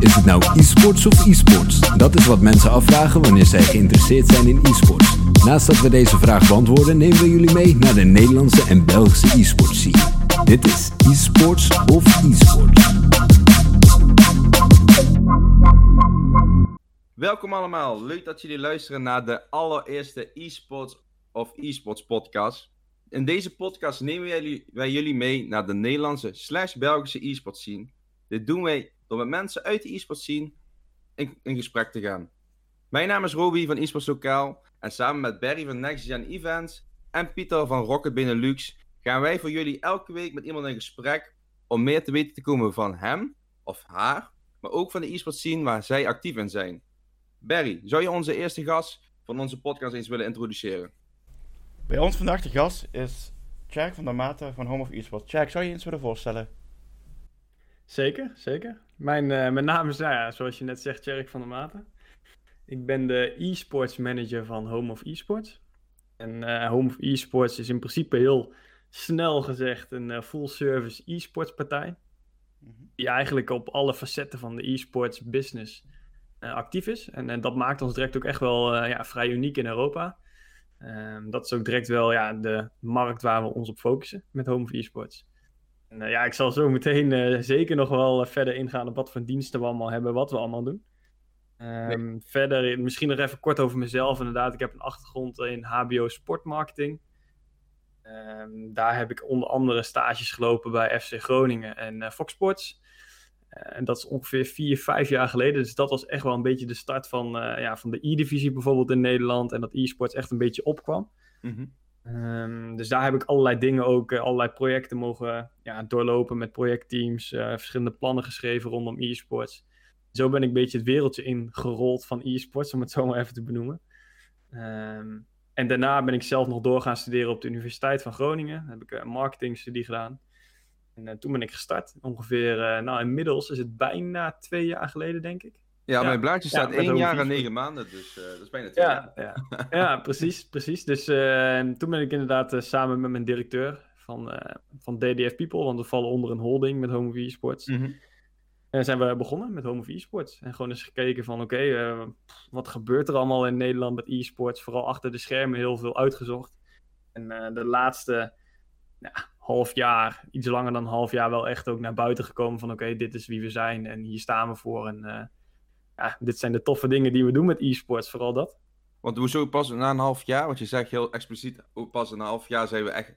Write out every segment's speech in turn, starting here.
Is het nou e-sports of e-sports? Dat is wat mensen afvragen wanneer zij geïnteresseerd zijn in e-sports. Naast dat we deze vraag beantwoorden, nemen we jullie mee naar de Nederlandse en Belgische e-sports scene. Dit is e-sports of e-sports. Welkom allemaal, leuk dat jullie luisteren naar de allereerste e-sports of e-sports podcast. In deze podcast nemen wij jullie, mee naar de Nederlandse slash Belgische e-sports scene. Dit doen wij door met mensen uit de e-sports scene in, in gesprek te gaan. Mijn naam is Roby van eSports Lokaal en samen met Barry van Next Gen Events en Pieter van Rocket Benelux gaan wij voor jullie elke week met iemand in gesprek om meer te weten te komen van hem of haar, maar ook van de e-sports scene waar zij actief in zijn. Barry, zou je onze eerste gast van onze podcast eens willen introduceren? Bij ons vandaag de gast is Jack van der Maten van Home of Esports. Jack, zou je je eens willen voorstellen? Zeker, zeker. Mijn, eh, mijn naam is, nou ja, zoals je net zegt, Tjerk van der Maten. Ik ben de e-sports manager van Home of Esports. En eh, Home of Esports is in principe heel snel gezegd een eh, full-service e-sports partij. Die eigenlijk op alle facetten van de e-sports business actief is. En, en dat maakt ons direct ook echt wel ja, vrij uniek in Europa. Ehm, dat is ook direct wel ja, de markt waar we ons op focussen met Home of Esports. Uh, ja, ik zal zo meteen uh, zeker nog wel uh, verder ingaan op wat voor diensten we allemaal hebben, wat we allemaal doen. Um, nee. Verder, misschien nog even kort over mezelf. Inderdaad, ik heb een achtergrond in HBO sportmarketing. Um, daar heb ik onder andere stages gelopen bij FC Groningen en Fox Sports. en dat is ongeveer vier, vijf jaar geleden. Dus dat was echt wel een beetje de start van, ja, van de E-divisie bijvoorbeeld in Nederland. En dat e-sports echt een beetje opkwam. Mm -hmm. Um, dus daar heb ik allerlei dingen ook, uh, allerlei projecten mogen ja, doorlopen met projectteams, uh, verschillende plannen geschreven rondom e-sports. Zo ben ik een beetje het wereldje ingerold van e-sports, om het zo maar even te benoemen. Um, en daarna ben ik zelf nog door gaan studeren op de Universiteit van Groningen. Heb ik een uh, marketingstudie gedaan. En toen ben ik gestart. Ongeveer, nou inmiddels is het bijna twee jaar geleden, denk ik. Ja, mijn blaadje staat één jaar en negen maanden, dus uh, dat is bijna twee ja, jaar. Ja, ja precies, precies. Dus uh, toen ben ik inderdaad uh, samen met mijn directeur van, van DDF People, want we vallen onder een holding met Home of Esports. Mm -hmm. En zijn we begonnen met Home of Esports. En gewoon eens gekeken van, oké, okay, wat gebeurt er allemaal in Nederland met e-sports? Vooral achter de schermen heel veel uitgezocht. En de laatste ja, half jaar, iets langer dan een half jaar, wel echt ook naar buiten gekomen van, oké, okay, dit is wie we zijn en hier staan we voor en ja, dit zijn de toffe dingen die we doen met e-sports, vooral dat. Want hoezo pas na een half jaar, want je zegt heel expliciet, pas na een half jaar zijn we echt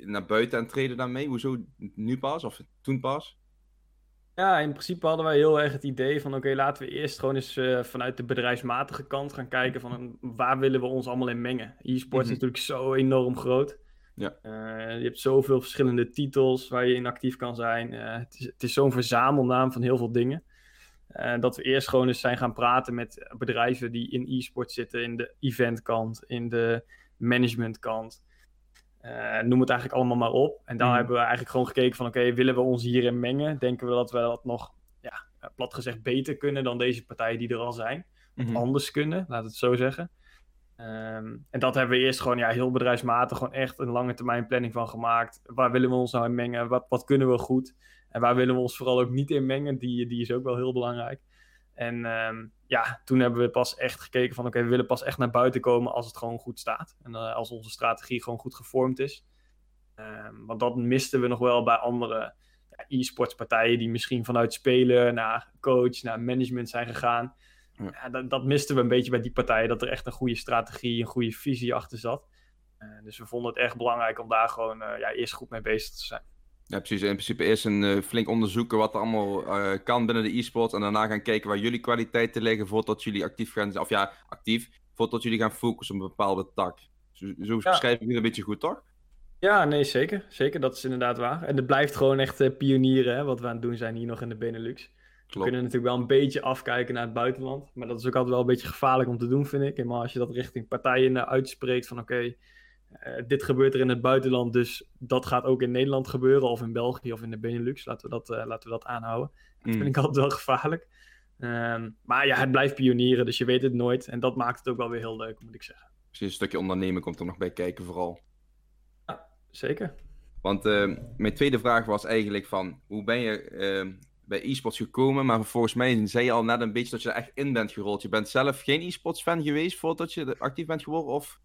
naar buiten en treden daarmee. Hoezo nu pas of toen pas? Ja, in principe hadden wij heel erg het idee van oké, laten we eerst gewoon eens uh, vanuit de bedrijfsmatige kant gaan kijken van waar willen we ons allemaal in mengen. E-sports mm -hmm. is natuurlijk zo enorm groot. Ja. Uh, je hebt zoveel verschillende titels waar je in actief kan zijn. Uh, het is, het is zo'n verzamelnaam van heel veel dingen. Uh, dat we eerst gewoon eens zijn gaan praten met bedrijven die in e-sport zitten, in de eventkant, in de managementkant. Uh, noem het eigenlijk allemaal maar op. En dan mm. hebben we eigenlijk gewoon gekeken van oké, okay, willen we ons hierin mengen? Denken we dat we dat nog, ja, plat gezegd, beter kunnen dan deze partijen die er al zijn? Of mm -hmm. anders kunnen, laat het zo zeggen. Um, en dat hebben we eerst gewoon ja, heel bedrijfsmatig gewoon echt een lange termijn planning van gemaakt. Waar willen we ons nou in mengen? Wat, wat kunnen we goed? En waar willen we ons vooral ook niet in mengen? Die, die is ook wel heel belangrijk. En um, ja, toen hebben we pas echt gekeken van oké, okay, we willen pas echt naar buiten komen als het gewoon goed staat. En uh, als onze strategie gewoon goed gevormd is. Um, want dat misten we nog wel bij andere ja, e-sports partijen die misschien vanuit spelen naar coach, naar management zijn gegaan. Ja. Ja, dat, dat misten we een beetje bij die partijen, dat er echt een goede strategie, een goede visie achter zat. Uh, dus we vonden het echt belangrijk om daar gewoon uh, ja, eerst goed mee bezig te zijn. Ja, precies. In principe eerst een uh, flink onderzoeken wat er allemaal uh, kan binnen de e-sport. En daarna gaan kijken waar jullie kwaliteiten liggen voordat jullie actief gaan Of ja, actief. Voordat jullie gaan focussen op een bepaalde tak. Zo, zo ja. beschrijf ik het een beetje goed, toch? Ja, nee, zeker. Zeker, dat is inderdaad waar. En het blijft gewoon echt uh, pionieren, hè, wat we aan het doen zijn hier nog in de Benelux. Klopt. We kunnen natuurlijk wel een beetje afkijken naar het buitenland. Maar dat is ook altijd wel een beetje gevaarlijk om te doen, vind ik. En maar als je dat richting partijen uitspreekt van oké, okay, dit gebeurt er in het buitenland, dus dat gaat ook in Nederland gebeuren, of in België of in de Benelux. Laten we dat, uh, laten we dat aanhouden. Dat mm. vind ik altijd wel gevaarlijk. Um, maar ja, het blijft pionieren, dus je weet het nooit. En dat maakt het ook wel weer heel leuk, moet ik zeggen. Precies, een stukje ondernemen komt er nog bij kijken, vooral. Ja, zeker. Want uh, mijn tweede vraag was eigenlijk van, hoe ben je bij e-sports gekomen, maar volgens mij zei je al net een beetje dat je er echt in bent gerold. Je bent zelf geen e-sports fan geweest voordat je actief bent geworden, of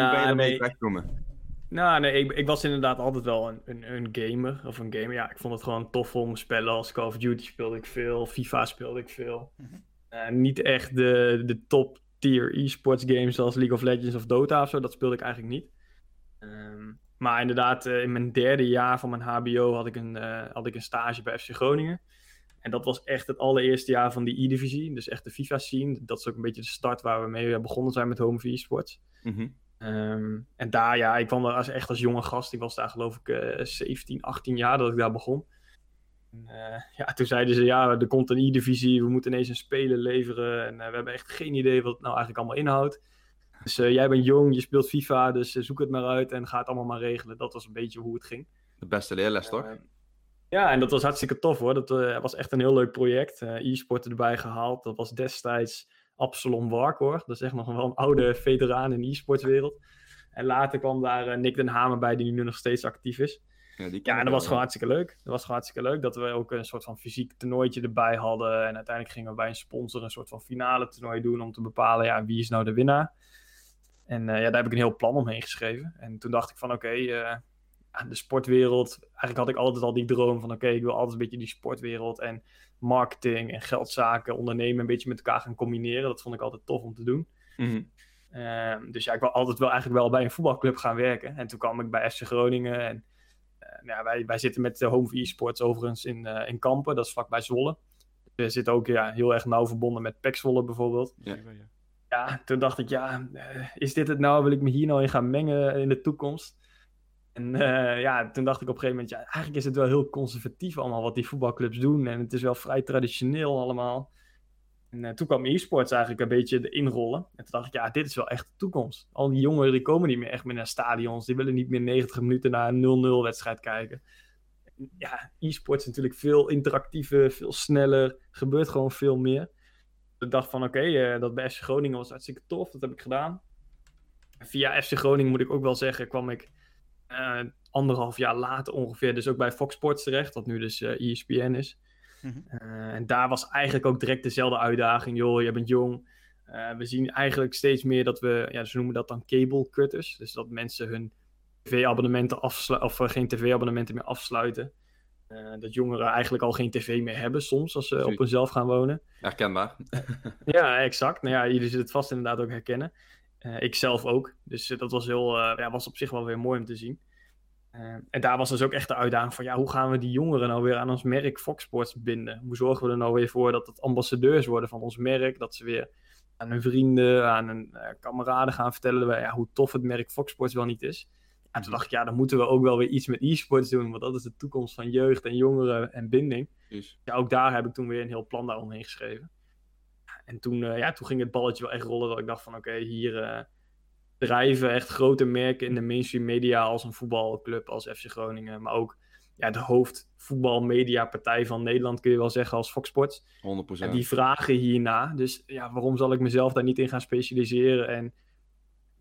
hoe ben je Nou, ermee nee. Nou, nee, ik, ik was inderdaad altijd wel een, een, een gamer. Of een gamer, ja. Ik vond het gewoon tof om spellen als Call of Duty speelde ik veel. FIFA speelde ik veel. Mhm. Eh, niet echt de, de top tier e-sports games zoals League of Legends of Dota of zo. Dat speelde ik eigenlijk niet. Ehm, maar inderdaad, eh, in mijn derde jaar van mijn HBO had ik, een, eh, had ik een stage bij FC Groningen. En dat was echt het allereerste jaar van die E-divisie. Dus echt de FIFA scene. Dat is ook een beetje de start waar we mee begonnen zijn met Home of Esports. Mhm. Ehm, en daar, ja, ik kwam er als, echt als jonge gast. Ik was daar geloof ik eh 17, 18 jaar dat ik daar begon. En, eh, ja, toen zeiden ze, ja, er komt een E-divisie, we moeten ineens een speler leveren. En eh, we hebben echt geen idee wat het nou eigenlijk allemaal inhoudt. Dus eh, jij bent jong, je speelt FIFA, dus eh, zoek het maar uit en ga het allemaal maar regelen. Dat was een beetje hoe het ging. De beste leerles, toch? Eh, ja, en dat was hartstikke tof hoor. Dat eh, was echt een heel leuk project. Eh, E-sport erbij gehaald. Dat was destijds Absalom Warkor. Dat is echt nog wel een oude veteraan in de e-sportswereld. En later kwam daar eh, Nick den Hamer bij, die nu nog steeds actief is. Ja, die Ja, en dat wel, was gewoon hartstikke leuk. Dat was gewoon hartstikke leuk dat we ook een soort van fysiek toernooitje erbij hadden. En uiteindelijk gingen we bij een sponsor een soort van finale toernooi doen om te bepalen, ja, wie is nou de winnaar. En eh, ja, daar heb ik een heel plan omheen geschreven. En toen dacht ik van, oké, eh, de sportwereld. Eigenlijk had ik altijd al die droom van, oké, ik wil altijd een beetje die sportwereld en marketing en geldzaken, ondernemen een beetje met elkaar gaan combineren. Dat vond ik altijd tof om te doen. Mhm. Ehm, dus ja, ik wil altijd wel eigenlijk wel bij een voetbalclub gaan werken. En toen kwam ik bij FC Groningen. En eh, nou ja, wij, wij zitten met de Home for Esports overigens in, eh, in Kampen. Dat is vlakbij Zwolle. We zitten ook ja, heel erg nauw verbonden met PEC Zwolle bijvoorbeeld. Ja. Ja. Ja, toen dacht ik, ja, eh, is dit het nou? Wil ik me hier nou in gaan mengen in de toekomst? En eh, ja, toen dacht ik op een gegeven moment, ja, eigenlijk is het wel heel conservatief allemaal wat die voetbalclubs doen. En het is wel vrij traditioneel allemaal. En eh, toen kwam e-sports eigenlijk een beetje inrollen. En toen dacht ik, ja, dit is wel echt de toekomst. Al die jongeren die komen niet meer echt meer naar stadions. Die willen niet meer 90 minuten naar een 0-0 wedstrijd kijken. Ja, e-sports is natuurlijk veel interactiever, veel sneller. Gebeurt gewoon veel meer. Ik dacht van, oké, eh, dat bij FC Groningen was hartstikke tof. Dat heb ik gedaan. Via FC Groningen moet ik ook wel zeggen, kwam ik anderhalf jaar later ongeveer dus ook bij Fox Sports terecht. Wat nu dus eh, ESPN is. Mhm. Eh, en daar was eigenlijk ook direct dezelfde uitdaging. Joh, je bent jong. Eh, we zien eigenlijk steeds meer dat we, ja, ze noemen dat dan cable cutters. Dus dat mensen hun tv-abonnementen afsluiten, of eh, geen tv-abonnementen meer afsluiten. Eh, dat jongeren eigenlijk al geen tv meer hebben soms als ze op hunzelf gaan wonen. Herkenbaar. Ja, exact. Nou ja, jullie zullen het vast inderdaad ook herkennen. Eh, ik zelf ook. Dus eh, dat was, heel, eh, ja, was op zich wel weer mooi om te zien. En daar was dus ook echt de uitdaging van, ja, hoe gaan we die jongeren nou weer aan ons merk Fox Sports binden? Hoe zorgen we er nou weer voor dat het ambassadeurs worden van ons merk? Dat ze weer aan hun vrienden, aan hun kameraden gaan vertellen ja, hoe tof het merk Fox Sports wel niet is. En toen dacht ik, ja, dan moeten we ook wel weer iets met e-sports doen, want dat is de toekomst van jeugd en jongeren en binding Precies. ja, ook daar heb ik toen weer een heel plan daaromheen geschreven. En toen, eh, ja, toen ging het balletje wel echt rollen. Dat ik dacht van oké, hier eh, drijven echt grote merken in de mainstream media als een voetbalclub als FC Groningen. Maar ook ja, de hoofdvoetbalmediapartij van Nederland kun je wel zeggen als Fox Sports. 100%. En die vragen hierna. Dus ja, waarom zal ik mezelf daar niet in gaan specialiseren? En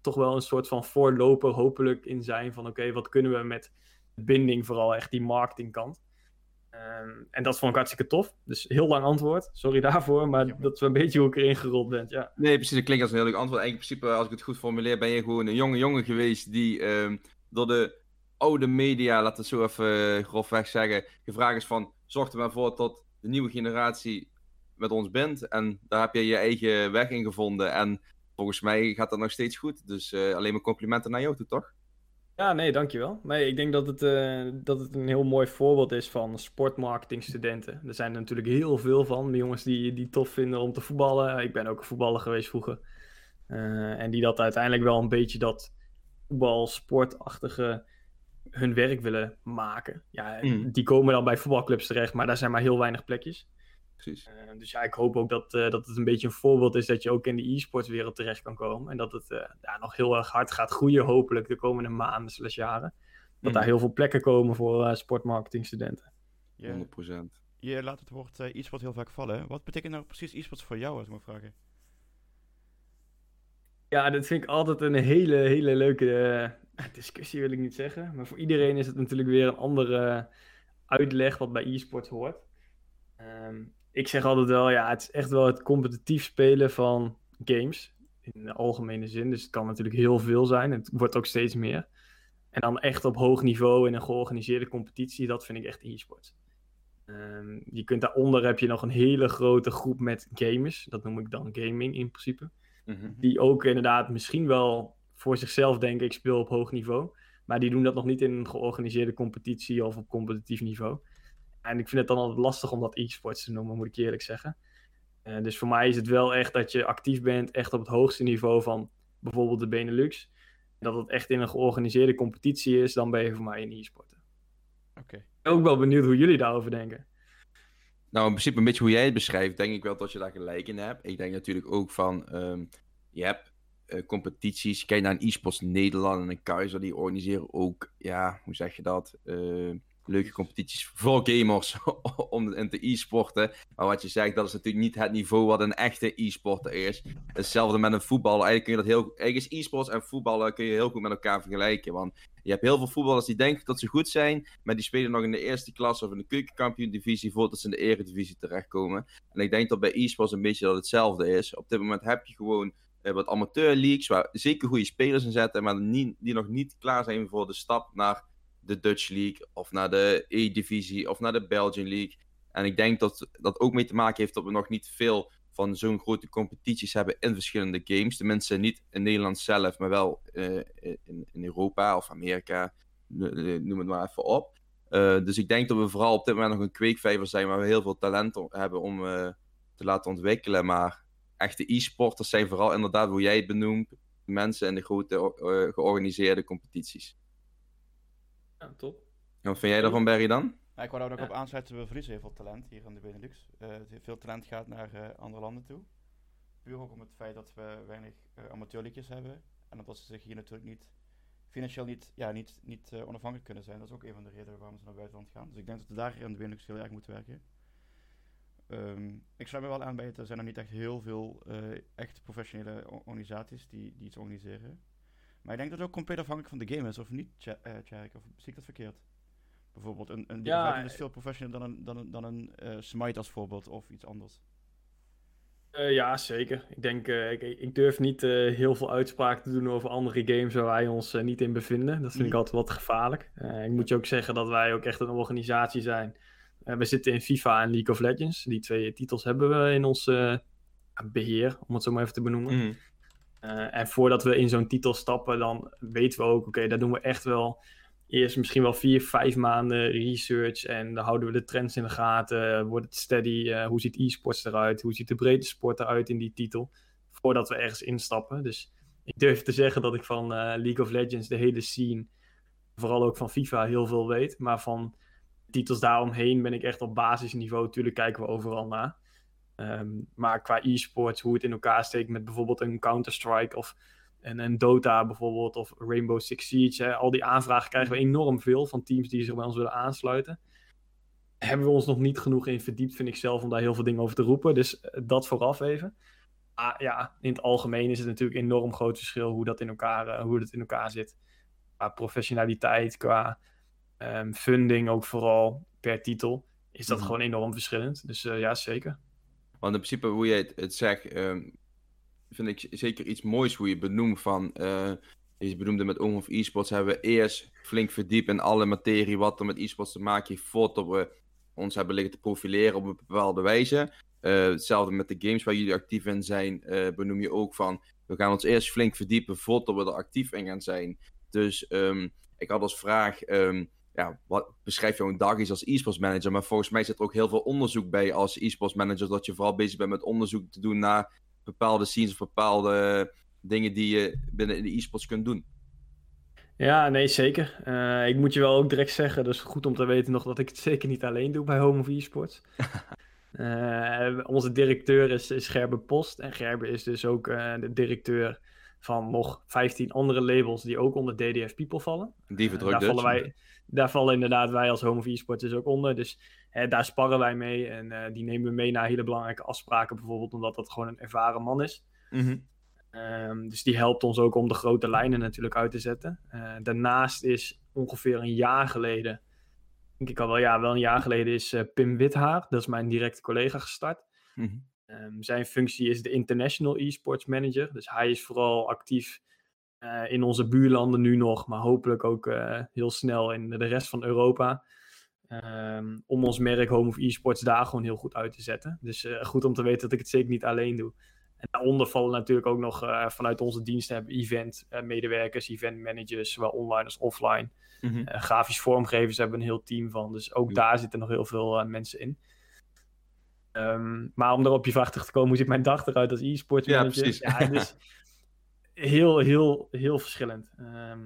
toch wel een soort van voorloper hopelijk in zijn van oké, wat kunnen we met binding, vooral echt die marketingkant. Ehm, en dat vond ik hartstikke tof. Dus heel lang antwoord. Sorry daarvoor, maar Ja. dat is een beetje hoe ik erin gerold ben. Ja. Nee, precies. Dat klinkt als een heel leuk antwoord. Eigenlijk in principe, als ik het goed formuleer, ben je gewoon een jonge jongen geweest die ehm, door de oude media, laten we het zo even eh, grofweg zeggen, gevraagd is van, zorg er maar voor dat de nieuwe generatie met ons bent. En daar heb je je eigen weg in gevonden. En volgens mij gaat dat nog steeds goed. Dus eh, alleen maar complimenten naar jou toe, toch? Ja, nee, dankjewel. Nee, ik denk dat het, eh, dat het een heel mooi voorbeeld is van sportmarketingstudenten. Er zijn er natuurlijk heel veel van. De jongens die, die tof vinden om te voetballen. Ik ben ook een voetballer geweest vroeger. Eh, en die dat uiteindelijk wel een beetje dat voetbalsportachtige hun werk willen maken. Ja, Mm. die komen dan bij voetbalclubs terecht, maar daar zijn maar heel weinig plekjes. Precies. Eh, dus ja, ik hoop ook dat, eh, dat het een beetje een voorbeeld is dat je ook in de e-sportswereld terecht kan komen. En dat het eh, ja, nog heel erg hard gaat groeien, hopelijk de komende maanden slash jaren. Dat Mm. daar heel veel plekken komen voor eh sportmarketingstudenten. Je, 100%. je laat het woord e-sport heel vaak vallen. Wat betekent nou precies e-sports voor jou, als ik mag vragen? Ja, dat vind ik altijd een hele, hele leuke eh, discussie, wil ik niet zeggen. Maar voor iedereen is het natuurlijk weer een andere uitleg wat bij e-sport hoort. Ehm, ik zeg altijd wel, ja, het is echt wel het competitief spelen van games. In de algemene zin. Dus het kan natuurlijk heel veel zijn. Het wordt ook steeds meer. En dan echt op hoog niveau in een georganiseerde competitie, dat vind ik echt e-sport. Ehm, je kunt daaronder heb je nog een hele grote groep met gamers. Dat noem ik dan gaming in principe. Mhm. Die ook inderdaad misschien wel voor zichzelf denken, ik speel op hoog niveau. Maar die doen dat nog niet in een georganiseerde competitie of op competitief niveau. En ik vind het dan altijd lastig om dat e-sports te noemen, moet ik eerlijk zeggen. Eh, dus voor mij is het wel echt dat je actief bent, echt op het hoogste niveau van bijvoorbeeld de Benelux. En dat het echt in een georganiseerde competitie is, dan ben je voor mij een e-sporter. Oké. Ik ben ook wel benieuwd hoe jullie daarover denken. Nou, in principe een beetje hoe jij het beschrijft, denk ik wel dat je daar gelijk in hebt. Ik denk natuurlijk ook van, ehm, je hebt eh, competities. Kijk naar een e-sports Nederland en een Kaiser, die organiseren ook, ja, hoe zeg je dat? Eh, leuke competities voor gamers om in te e-sporten. Maar wat je zegt, dat is natuurlijk niet het niveau wat een echte e-sporter is. Hetzelfde met een voetbal. Eigenlijk kun je dat heel, eigenlijk is e-sports en voetballen kun je heel goed met elkaar vergelijken. Want je hebt heel veel voetballers die denken dat ze goed zijn, maar die spelen nog in de eerste klasse of in de keukenkampioen-divisie voordat ze in de eredivisie terechtkomen. En ik denk dat bij e-sports een beetje dat hetzelfde is. Op dit moment heb je gewoon eh, wat amateur-leagues waar zeker goede spelers in zetten, maar die, die nog niet klaar zijn voor de stap naar de Dutch League of naar de E-divisie of naar de Belgian League. En ik denk dat dat ook mee te maken heeft dat we nog niet veel van zo'n grote competities hebben in verschillende games. Tenminste, niet in Nederland zelf, maar wel eh, in, Europa of Amerika. n- Noem het maar even op. Eh, dus ik denk dat we vooral op dit moment nog een kweekvijver zijn waar we heel veel talent hebben om eh, te laten ontwikkelen. Maar echte e-sporters zijn vooral inderdaad, hoe jij het benoemt, mensen in de grote eh, georganiseerde competities. Ja, top. En wat vind jij daarvan, Barry, dan? Ja, ik wou daar ook Ja. op aansluiten, we verliezen heel veel talent hier in de Benelux. Eh, veel talent gaat naar eh, andere landen toe. Puur ook om het feit dat we weinig uh, amateurliedjes hebben. En omdat ze zich hier natuurlijk niet, financieel niet, ja, niet, niet eh, onafhankelijk kunnen zijn. Dat is ook een van de redenen waarom ze naar buitenland gaan. Dus ik denk dat we daar in de Benelux heel erg moeten werken. Ehm, ik sluit me wel aan bij het, er zijn nog niet echt heel veel eh, echt professionele organisaties die, die iets organiseren. Maar ik denk dat het ook compleet afhankelijk van de game is, of niet, Tja- eh? Of zie ik dat verkeerd? Bijvoorbeeld een, een Ja, is veel professioneler dan een, dan een, dan een eh, Smite als voorbeeld, of iets anders. Eh, ja, zeker. Ik denk, eh, ik, ik durf niet eh, heel veel uitspraken te doen over andere games waar wij ons eh, niet in bevinden. Dat vind ik Mhm. altijd wat gevaarlijk. Eh, ik moet je ook zeggen dat wij ook echt een organisatie zijn. Eh, we zitten in FIFA en League of Legends. Die twee titels hebben we in ons eh, beheer, om het zo maar even te benoemen. Eh, en voordat we in zo'n titel stappen, dan weten we ook, oké, daar doen we echt wel eerst misschien wel vier, vijf maanden research. En dan houden we de trends in de gaten. Wordt het steady? Eh, hoe ziet e-sports eruit? Hoe ziet de breedte sport eruit in die titel? Voordat we ergens instappen. Dus ik durf te zeggen dat ik van eh, League of Legends, de hele scene, vooral ook van FIFA, heel veel weet. Maar van titels daaromheen ben ik echt op basisniveau. Tuurlijk kijken we overal naar. Ehm, maar qua e-sports, hoe het in elkaar steekt met bijvoorbeeld een Counter-Strike of een, een Dota bijvoorbeeld, of Rainbow Six Siege. Hè, al die aanvragen krijgen we enorm veel van teams die zich bij ons willen aansluiten. Hebben we ons nog niet genoeg in verdiept, vind ik zelf, om daar heel veel dingen over te roepen. Dus eh, dat vooraf even. Ah, ja, in het algemeen is het natuurlijk een enorm groot verschil hoe dat in elkaar, eh, hoe dat in elkaar zit. Qua professionaliteit, qua ehm, funding ook vooral per titel, is dat Mhm. gewoon enorm verschillend. Dus eh, ja, zeker. Want in principe, hoe je het, zegt, ehm, vind ik zeker iets moois hoe je benoemt van... eh, je benoemde met Oom of e-sports, hebben we eerst flink verdiept in alle materie wat er met e-sports te maken heeft, voordat we ons hebben liggen te profileren op een bepaalde wijze. Eh, hetzelfde met de games waar jullie actief in zijn, eh, benoem je ook van, we gaan ons eerst flink verdiepen voordat we er actief in gaan zijn. Dus ehm, ik had als vraag, ehm, ja, wat beschrijf jouw dag eens als e-sports manager? Maar volgens mij zit er ook heel veel onderzoek bij als e-sports manager, dat je vooral bezig bent met onderzoek te doen naar bepaalde scenes of bepaalde dingen die je binnen in de e-sports kunt doen. Ja, nee, zeker. Eh, ik moet je wel ook direct zeggen, dus goed om te weten nog dat ik het zeker niet alleen doe bij Home of Esports. Eh, onze directeur is, is Gerber Post en Gerber is dus ook eh, de directeur van nog 15 andere labels die ook onder DDF People vallen. Die verdrukt daar, dus. vallen wij, daar vallen inderdaad wij als Home of Esports dus ook onder. Dus hè, daar sparren wij mee en eh, die nemen we mee naar hele belangrijke afspraken bijvoorbeeld, omdat dat gewoon een ervaren man is. Mhm. Ehm, dus die helpt ons ook om de grote lijnen natuurlijk uit te zetten. Eh, daarnaast is ongeveer een jaar geleden denk ik al wel, ja, wel een jaar geleden is eh, Pim Withaar, dat is mijn directe collega, gestart. Mhm. Ehm, zijn functie is de International Esports Manager. Dus hij is vooral actief eh, in onze buurlanden nu nog, maar hopelijk ook eh, heel snel in de rest van Europa. Ehm, om ons merk Home of Esports daar gewoon heel goed uit te zetten. Dus eh, goed om te weten dat ik het zeker niet alleen doe. En daaronder vallen natuurlijk ook nog vanuit onze diensten hebben event medewerkers, event managers, zowel online als offline. Mhm. grafisch vormgevers hebben we een heel team van. Dus ook Ja. daar zitten nog heel veel mensen in. Ehm, maar om erop op je vraag terug te komen, hoe ziet mijn dag eruit als e-sports Ja, manager? precies. Ja, is heel, heel, heel verschillend. Ehm,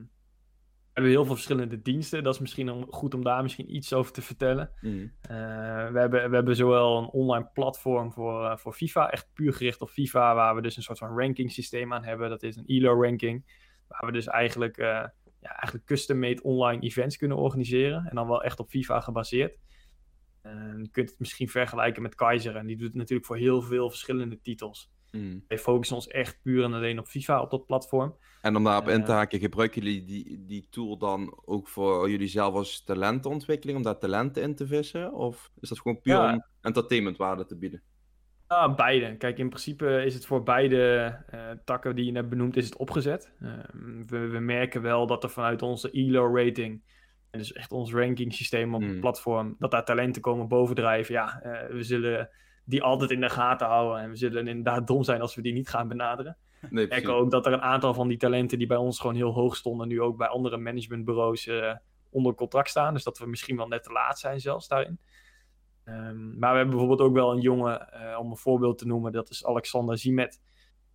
we hebben heel veel verschillende diensten. Dat is misschien om, goed om daar misschien iets over te vertellen. Mhm. Eh, we, hebben, we hebben zowel een online platform voor, eh, voor FIFA, echt puur gericht op FIFA, waar we dus een soort van ranking systeem aan hebben. Dat is een ELO ranking, waar we dus eigenlijk, eh, ja, eigenlijk custom-made online events kunnen organiseren. En dan wel echt op FIFA gebaseerd. Je kunt het misschien vergelijken met Kaiser. En die doet het natuurlijk voor heel veel verschillende titels. Mhm. Wij focussen ons echt puur en alleen op FIFA op dat platform. En om daarop in te Eh. haken, gebruiken jullie die, die tool dan ook voor jullie zelf als talentenontwikkeling, om daar talenten in te vissen? Of is dat gewoon puur Ja. om entertainmentwaarde te bieden? Ah, beide. Kijk, in principe is het voor beide eh, takken die je net benoemt, is het opgezet. Ehm, we, we merken wel dat er vanuit onze ELO-rating, en dus echt ons ranking systeem op het Hmm. platform, dat daar talenten komen bovendrijven. Ja, eh, we zullen die altijd in de gaten houden en we zullen inderdaad dom zijn als we die niet gaan benaderen. Nee, merken ook dat er een aantal van die talenten die bij ons gewoon heel hoog stonden, nu ook bij andere managementbureaus eh, onder contract staan. Dus dat we misschien wel net te laat zijn zelfs daarin. Ehm, maar we hebben bijvoorbeeld ook wel een jongen, eh, om een voorbeeld te noemen, dat is Alexander Zimet.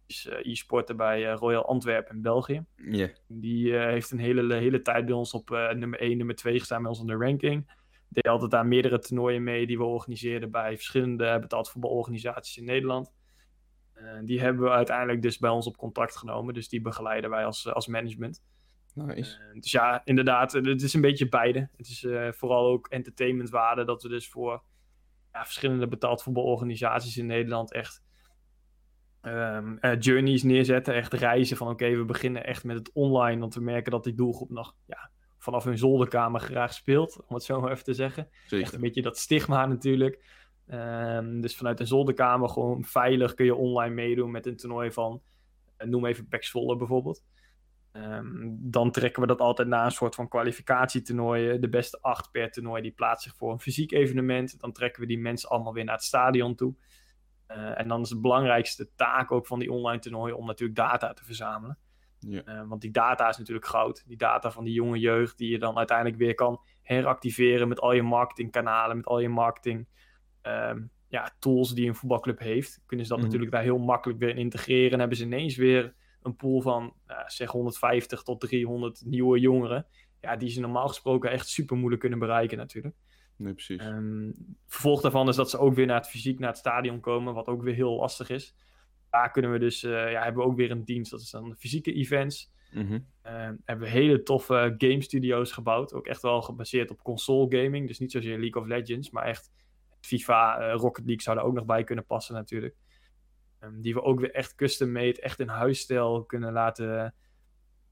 Is eh, e-sporter bij Royal Antwerpen in België. Die heeft een hele, hele tijd bij ons op nummer 1, nummer 2 gestaan bij ons in de ranking. Deed altijd aan meerdere toernooien mee die we organiseerden bij verschillende betaald voetbalorganisaties in Nederland. Die hebben we uiteindelijk dus bij ons op contact genomen. Dus die begeleiden wij als, als management. Nice. Dus ja, inderdaad, eh, het is een beetje beide. Het is eh, vooral ook entertainmentwaarde dat we dus voor ja, verschillende betaald voetbalorganisaties in Nederland echt ehm, eh, journeys neerzetten. Echt reizen van oké, we beginnen echt met het online. Want we merken dat die doelgroep nog ja, vanaf hun zolderkamer graag speelt. Om het zo maar even te zeggen. Echt een beetje dat stigma natuurlijk. Ehm, dus vanuit een zolderkamer gewoon veilig kun je online meedoen met een toernooi van, eh, noem even Pax Volle bijvoorbeeld. Ehm, dan trekken we dat altijd na een soort van kwalificatietoernooien. De beste acht per toernooi die plaatsen zich voor een fysiek evenement. Dan trekken we die mensen allemaal weer naar het stadion toe. Eh, en dan is de belangrijkste taak ook van die online toernooien om natuurlijk data te verzamelen. Ja. Eh, want die data is natuurlijk goud. Die data van die jonge jeugd die je dan uiteindelijk weer kan heractiveren met al je marketingkanalen, met al je marketing ehm, ja, tools die een voetbalclub heeft. Kunnen ze dat Mhm. natuurlijk daar heel makkelijk weer in integreren. En hebben ze ineens weer een pool van nou, zeg 150 tot 300 nieuwe jongeren. Ja, die ze normaal gesproken echt super moeilijk kunnen bereiken natuurlijk. Nee, precies. Ehm, vervolg daarvan is dat ze ook weer naar het fysiek, naar het stadion komen, wat ook weer heel lastig is. Daar kunnen we dus, eh, ja, hebben we ook weer een dienst, dat is dan de fysieke events. Mhm. Ehm, hebben we hele toffe game studio's gebouwd, ook echt wel gebaseerd op console gaming, dus niet zozeer League of Legends, maar echt FIFA, eh, Rocket League zou er ook nog bij kunnen passen natuurlijk. Ehm, die we ook weer echt custom-made, echt in huisstijl kunnen laten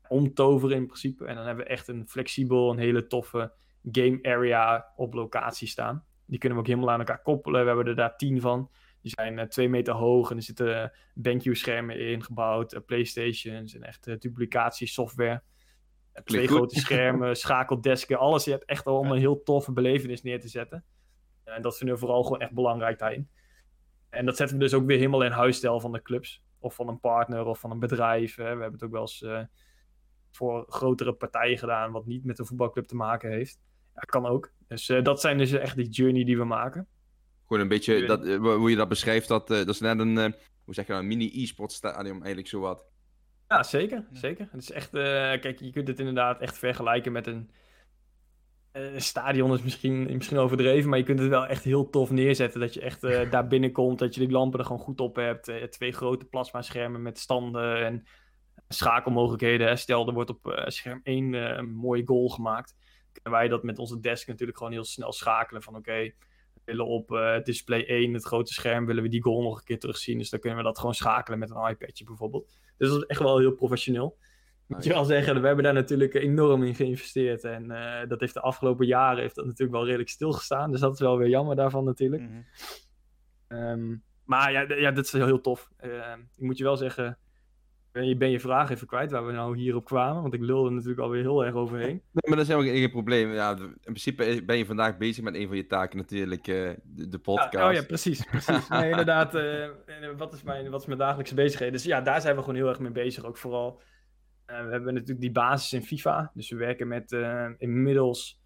omtoveren in principe. En dan hebben we echt een flexibel, een hele toffe game area op locatie staan. Die kunnen we ook helemaal aan elkaar koppelen. We hebben er daar tien van. Die zijn eh, twee meter hoog en er zitten uh, BenQ-schermen in gebouwd, uh, Playstations en echt duplicatiesoftware. Twee goed. grote schermen, schakeldesken, alles. Je hebt echt allemaal een heel toffe belevenis neer te zetten. En dat vinden we vooral gewoon echt belangrijk daarin. En dat zetten we dus ook weer helemaal in huisstijl van de clubs. Of van een partner of van een bedrijf. Hè. We hebben het ook wel eens uh, voor grotere partijen gedaan, wat niet met een voetbalclub te maken heeft. Ja, kan ook. Dus uh, dat zijn dus echt die journey die we maken. Gewoon een beetje, dat, uh, hoe je dat beschrijft, dat, dat is net een, hoe zeg je nou, een mini e-sport stadium eigenlijk zowat. Ja, zeker. zeker. Het is echt, kijk, je kunt het inderdaad echt vergelijken met een, een stadion is misschien, misschien overdreven, maar je kunt het wel echt heel tof neerzetten. Dat je echt uh, daar binnenkomt, dat je die lampen er gewoon goed op hebt. Uh, twee grote plasmaschermen met standen en schakelmogelijkheden. Hè. Stel, er wordt op uh, scherm 1 een mooie goal gemaakt. Kunnen wij dat met onze desk natuurlijk gewoon heel snel schakelen. Van oké, okay, willen op uh, display 1, het grote scherm, willen we die goal nog een keer terugzien. Dus dan kunnen we dat gewoon schakelen met een iPadje bijvoorbeeld. Dus dat is echt wel heel professioneel. Moet je wel zeggen, we hebben daar natuurlijk enorm in geïnvesteerd. En eh, dat heeft de afgelopen jaren heeft dat natuurlijk wel redelijk stilgestaan. Dus dat is wel weer jammer daarvan natuurlijk. Mhm. Ehm, maar ja, ja, dat is heel tof. Ehm, ik moet je wel zeggen, ben je, ben je vraag even kwijt waar we nou hierop kwamen. Want ik lulde natuurlijk alweer heel erg overheen. Nee, maar dat is helemaal geen probleem. Ja, in principe ben je vandaag bezig met een van je taken natuurlijk, eh, de, de podcast. Ja, oh ja, precies, precies. Nee, inderdaad, eh, en wat, is mijn, wat is mijn dagelijkse bezigheden? Dus ja, daar zijn we gewoon heel erg mee bezig. Ook vooral, eh, we hebben natuurlijk die basis in FIFA. Dus we werken met eh, inmiddels,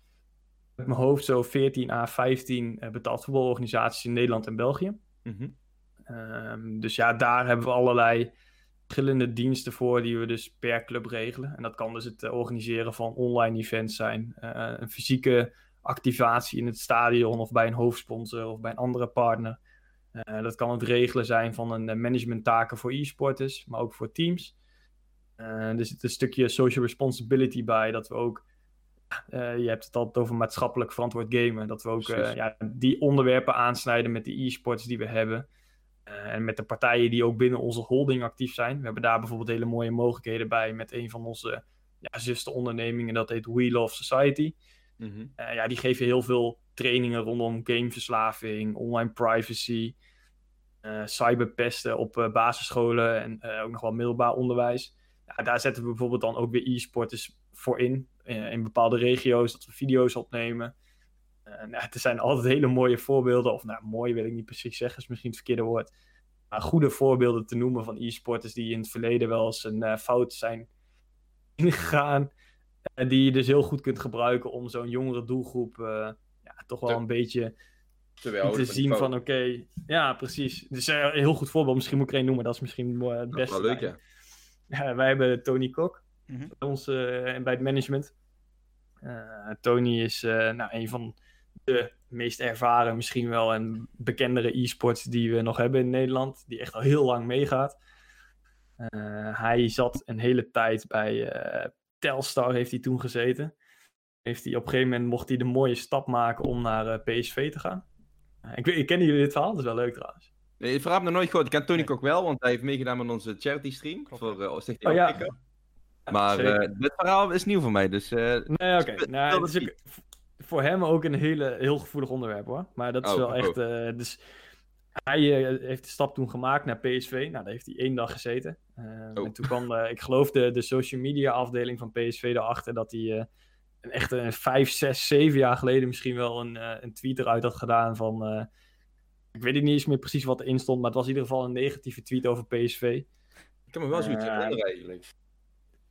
met mijn hoofd, zo 14 à 15 eh, betaald voetbalorganisaties in Nederland en België. Mhm. Ehm, dus ja, daar hebben we allerlei verschillende diensten voor die we dus per club regelen. En dat kan dus het eh, organiseren van online events zijn, eh, een fysieke activatie in het stadion of bij een hoofdsponsor of bij een andere partner. Eh, dat kan het regelen zijn van een managementtaken voor e-sporters, maar ook voor teams. Eh, er zit een stukje social responsibility bij, dat we ook, je hebt het altijd over maatschappelijk verantwoord gamen, dat we ook ja, die onderwerpen aansnijden met de e-sports die we hebben. Eh, en met de partijen die ook binnen onze holding actief zijn. We hebben daar bijvoorbeeld hele mooie mogelijkheden bij met een van onze ja, zusterondernemingen, dat heet We Love Society. Mhm. Eh, ja, die geven heel veel trainingen rondom gameverslaving, online privacy, eh, cyberpesten op basisscholen en ook nog wel middelbaar onderwijs. Ja, daar zetten we bijvoorbeeld dan ook weer e-sporters voor in, in bepaalde regio's, dat we video's opnemen. Eh, nou, er zijn altijd hele mooie voorbeelden, of nou, mooi wil ik niet precies zeggen, is misschien het verkeerde woord. Maar goede voorbeelden te noemen van e-sporters die in het verleden wel eens een eh, fout zijn ingegaan. En die je dus heel goed kunt gebruiken om zo'n jongere doelgroep eh, ja, toch wel Te- een beetje te die zien van oké, ja precies. Dus een heel goed voorbeeld, misschien moet ik er één noemen, dat is misschien het beste. wel leuk, ja. Ja, wij hebben Tony Kok Mhm. bij ons en bij het management. Eh, Tony is eh, nou, een van de meest ervaren, misschien wel en bekendere e-sports die we nog hebben in Nederland. Die echt al heel lang meegaat. Eh, hij zat een hele tijd bij eh, Telstar, heeft hij toen gezeten. Heeft hij, op een gegeven moment mocht hij de mooie stap maken om naar eh, PSV te gaan. Ik, weet, ik kennen jullie dit verhaal? Dat is wel leuk trouwens. Nee, ik verhaal heb nog nooit gehoord. Ik ken Tony. Kok wel, want hij heeft meegedaan met onze charity stream. Klopt. Voor uh, Stichting Oh ja. Maar eh, dit verhaal is nieuw voor mij, dus... eh, Nee, oké. Speel- Nou, het is het ook voor hem ook een hele, heel gevoelig onderwerp hoor. Maar dat is Oh, wel oh. echt. eh, dus hij eh, heeft de stap toen gemaakt naar PSV. Nou, daar heeft hij één dag gezeten. Eh, Oh. En toen kwam, ik geloof, de, de social media afdeling van PSV erachter dat hij eh, een echt een vijf, zes, zeven jaar geleden misschien wel een, een tweet eruit had gedaan van. ik weet niet eens meer precies wat erin stond, maar het was in ieder geval een negatieve tweet over PSV. ik kan me wel zoiets herinneren eigenlijk.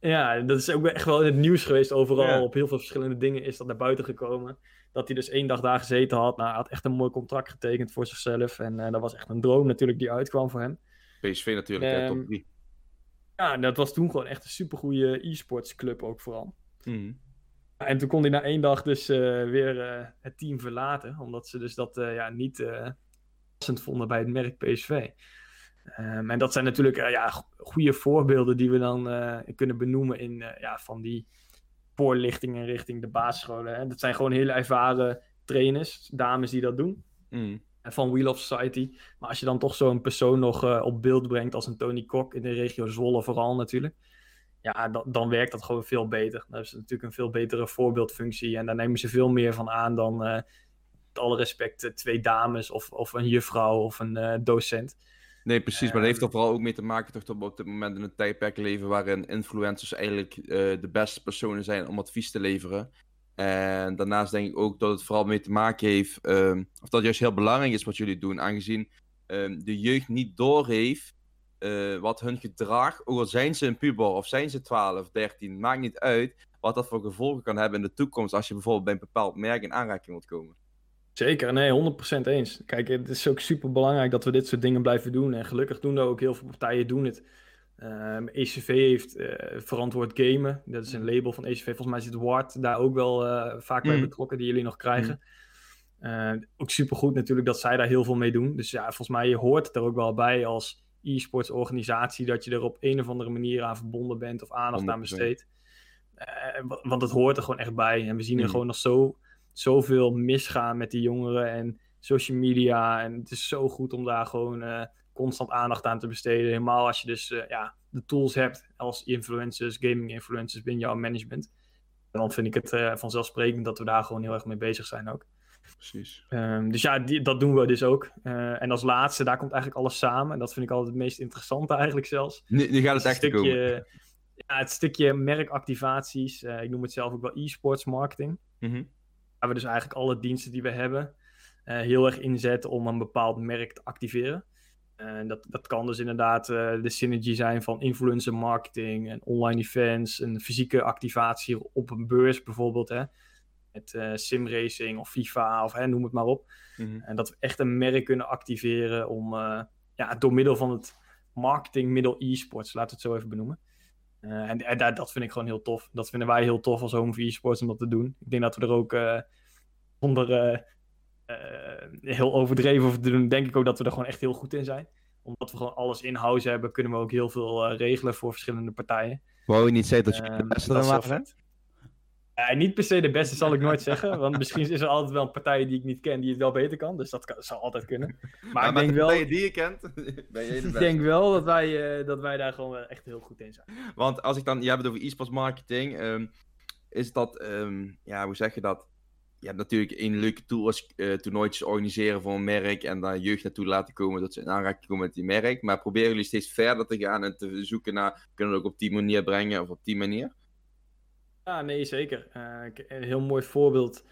Ja, dat is ook echt wel in het nieuws geweest. Overal Ja. op heel veel verschillende dingen is dat naar buiten gekomen. Dat hij dus één dag daar gezeten had. Nou, hij had echt een mooi contract getekend voor zichzelf. En eh, dat was echt een droom natuurlijk die uitkwam voor hem. PSV natuurlijk, hè, ehm, top 3. Ja, en dat was toen gewoon echt een supergoeie e-sports club ook vooral. Mhm. En toen kon hij na één dag dus eh, weer eh, het team verlaten. Omdat ze dus dat ja, niet passend vonden bij het merk PSV. Ehm, en dat zijn natuurlijk eh, ja, go- goede voorbeelden die we dan eh, kunnen benoemen in eh, ja, van die voorlichtingen richting de basisscholen. Hè. Dat zijn gewoon hele ervaren trainers, dames die dat doen. En van Wheel of Society. Maar als je dan toch zo'n persoon nog op beeld brengt als een Tony Kok in de regio Zwolle vooral natuurlijk. Ja, dan, dan werkt dat gewoon veel beter. Hebben ze natuurlijk een veel betere voorbeeldfunctie. En daar nemen ze veel meer van aan dan, met alle respect, twee dames of, of een juffrouw of een docent. Nee, precies, maar dat heeft Ehm, er vooral ook mee te maken toch dat we op dit moment in een tijdperk leven waarin influencers eigenlijk eh, de beste personen zijn om advies te leveren. En daarnaast denk ik ook dat het vooral mee te maken heeft, ehm, of dat juist heel belangrijk is wat jullie doen, aangezien ehm, de jeugd niet doorheeft eh, wat hun gedrag, ook al zijn ze een puber of zijn ze 12, 13, maakt niet uit wat dat voor gevolgen kan hebben in de toekomst als je bijvoorbeeld bij een bepaald merk in aanraking wilt komen. Zeker, nee, 100% eens. Kijk, het is ook super belangrijk dat we dit soort dingen blijven doen. En gelukkig doen er ook heel veel partijen doen het. Ehm, ECV heeft eh, verantwoord gamen. Dat is een label van ECV. Volgens mij zit Ward daar ook wel eh, vaak bij Mm. betrokken, die jullie nog krijgen. Eh, ook supergoed natuurlijk dat zij daar heel veel mee doen. Dus ja, volgens mij hoort het er ook wel bij als e-sports organisatie dat je er op een of andere manier aan verbonden bent of aandacht aan 100%. besteedt. Eh, wa- want het hoort er gewoon echt bij. En we zien er Mm. gewoon nog zo, zoveel misgaan met die jongeren. En social media. En het is zo goed om daar gewoon eh, constant aandacht aan te besteden. Helemaal als je dus eh, ja, de tools hebt als influencers, gaming influencers binnen jouw management. En dan vind ik het uh, vanzelfsprekend dat we daar gewoon heel erg mee bezig zijn ook. Precies. Um, dus ja, die, dat doen we dus ook. En als laatste, daar komt eigenlijk alles samen. En dat vind ik altijd het meest interessante eigenlijk zelfs. Nu, nu gaat het echt stukje. Ja, het stukje merkactivaties. Ik noem het zelf ook wel e-sports marketing. Mm -hmm. Waar we dus eigenlijk alle diensten die we hebben uh, heel erg inzetten om een bepaald merk te activeren. En dat, dat kan dus inderdaad de synergy zijn van influencer marketing en online events, een fysieke activatie op een beurs bijvoorbeeld. Hè met uh, simracing of FIFA of hè, noem het maar op. Mhm. Mm -hmm. En dat we echt een merk kunnen activeren om uh, ja, door middel van het marketingmiddel e-sports, laten we het zo even benoemen. Uh, en, en dat, dat vind ik gewoon heel tof. Dat vinden wij heel tof als Home of e-sports om dat te doen. Ik denk dat we er ook zonder heel overdreven over te doen, denk ik ook dat we er gewoon echt heel goed in zijn. Omdat we gewoon alles in-house hebben, kunnen we ook heel veel regelen voor verschillende partijen. Wou je niet zeggen dat je de beste dat dan Ja, niet per se de beste zal ik nooit zeggen. Want misschien is er altijd wel een partij die ik niet ken die het wel beter kan. Dus dat kan, zal altijd kunnen. Maar, ik denk de wel, die je kent, ben je de ik denk wel dat wij, uh, dat wij daar gewoon echt heel goed in zijn. Want als ik dan, je hebt het over e-sports marketing. Um, is dat, um, ja, hoe zeg je dat? Je hebt natuurlijk een leuke tool als uh, toernooitjes organiseren voor een merk en daar jeugd naartoe laten komen dat ze in aanraking komen met die merk. Maar proberen jullie steeds verder te gaan en te zoeken naar, kunnen we het ook op die manier brengen of op die manier? Ja, nee, zeker. Uh, een heel mooi voorbeeld.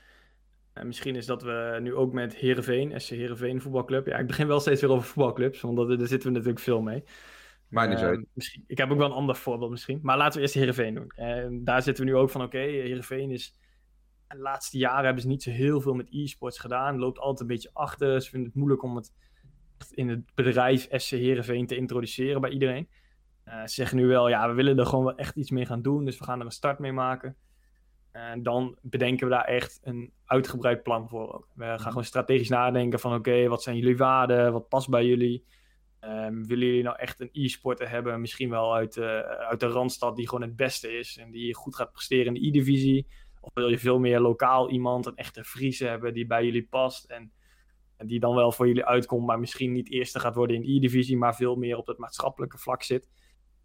Uh, misschien is dat we nu ook met Heerenveen, SC Heerenveen voetbalclub. Ja, ik begin wel steeds weer over voetbalclubs, want dat, daar zitten we natuurlijk veel mee. Maar niet uit. Misschien, ik heb ook wel een ander voorbeeld misschien. Maar laten we eerst Heerenveen doen. En daar zitten we nu ook van, oké, okay, Heerenveen is... De laatste jaren hebben ze niet zo heel veel met e-sports gedaan. Loopt altijd een beetje achter. Ze vinden het moeilijk om het in het bedrijf SC Heerenveen te introduceren bij iedereen. Uh, ze zeggen nu wel, ja, we willen er gewoon wel echt iets mee gaan doen, dus we gaan er een start mee maken. En dan bedenken we daar echt een uitgebreid plan voor. Ook. We gaan gewoon strategisch nadenken van, oké, okay, wat zijn jullie waarden, wat past bij jullie? Um, willen jullie nou echt een e-sporter hebben, misschien wel uit, uh, uit de Randstad die gewoon het beste is en die goed gaat presteren in de e-divisie? Of wil je veel meer lokaal iemand, een echte Friese hebben die bij jullie past en, en die dan wel voor jullie uitkomt, maar misschien niet eerste gaat worden in de e-divisie, maar veel meer op het maatschappelijke vlak zit?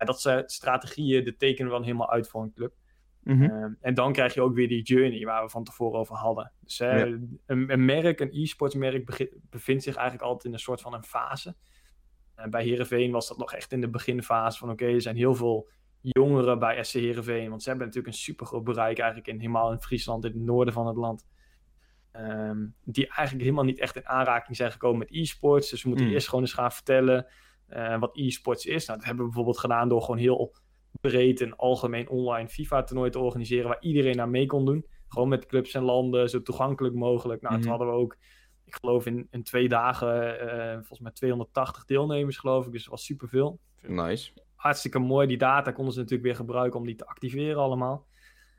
En dat zijn strategieën, de tekenen dan helemaal uit voor een club. Mm -hmm. uh, en dan krijg je ook weer die journey waar we van tevoren over hadden. Dus uh, ja. een, een, merk, een e-sports merk bevindt zich eigenlijk altijd in een soort van een fase. Uh, bij Heerenveen was dat nog echt in de beginfase van oké, okay, er zijn heel veel jongeren bij SC Heerenveen. Want ze hebben natuurlijk een super groot bereik eigenlijk in, helemaal in Friesland, in het noorden van het land. Um, die eigenlijk helemaal niet echt in aanraking zijn gekomen met e-sports. Dus we moeten Mm. eerst gewoon eens gaan vertellen uh, wat e-sports is. Nou, dat hebben we bijvoorbeeld gedaan door gewoon heel breed een algemeen online FIFA-toernooi te organiseren waar iedereen aan mee kon doen. Gewoon met clubs en landen, zo toegankelijk mogelijk. Nou, Mhm. toen hadden we ook, ik geloof in, in twee dagen, eh, volgens mij 280 deelnemers geloof ik. Dus dat was superveel. Nice. Hartstikke mooi. Die data konden ze natuurlijk weer gebruiken om die te activeren allemaal.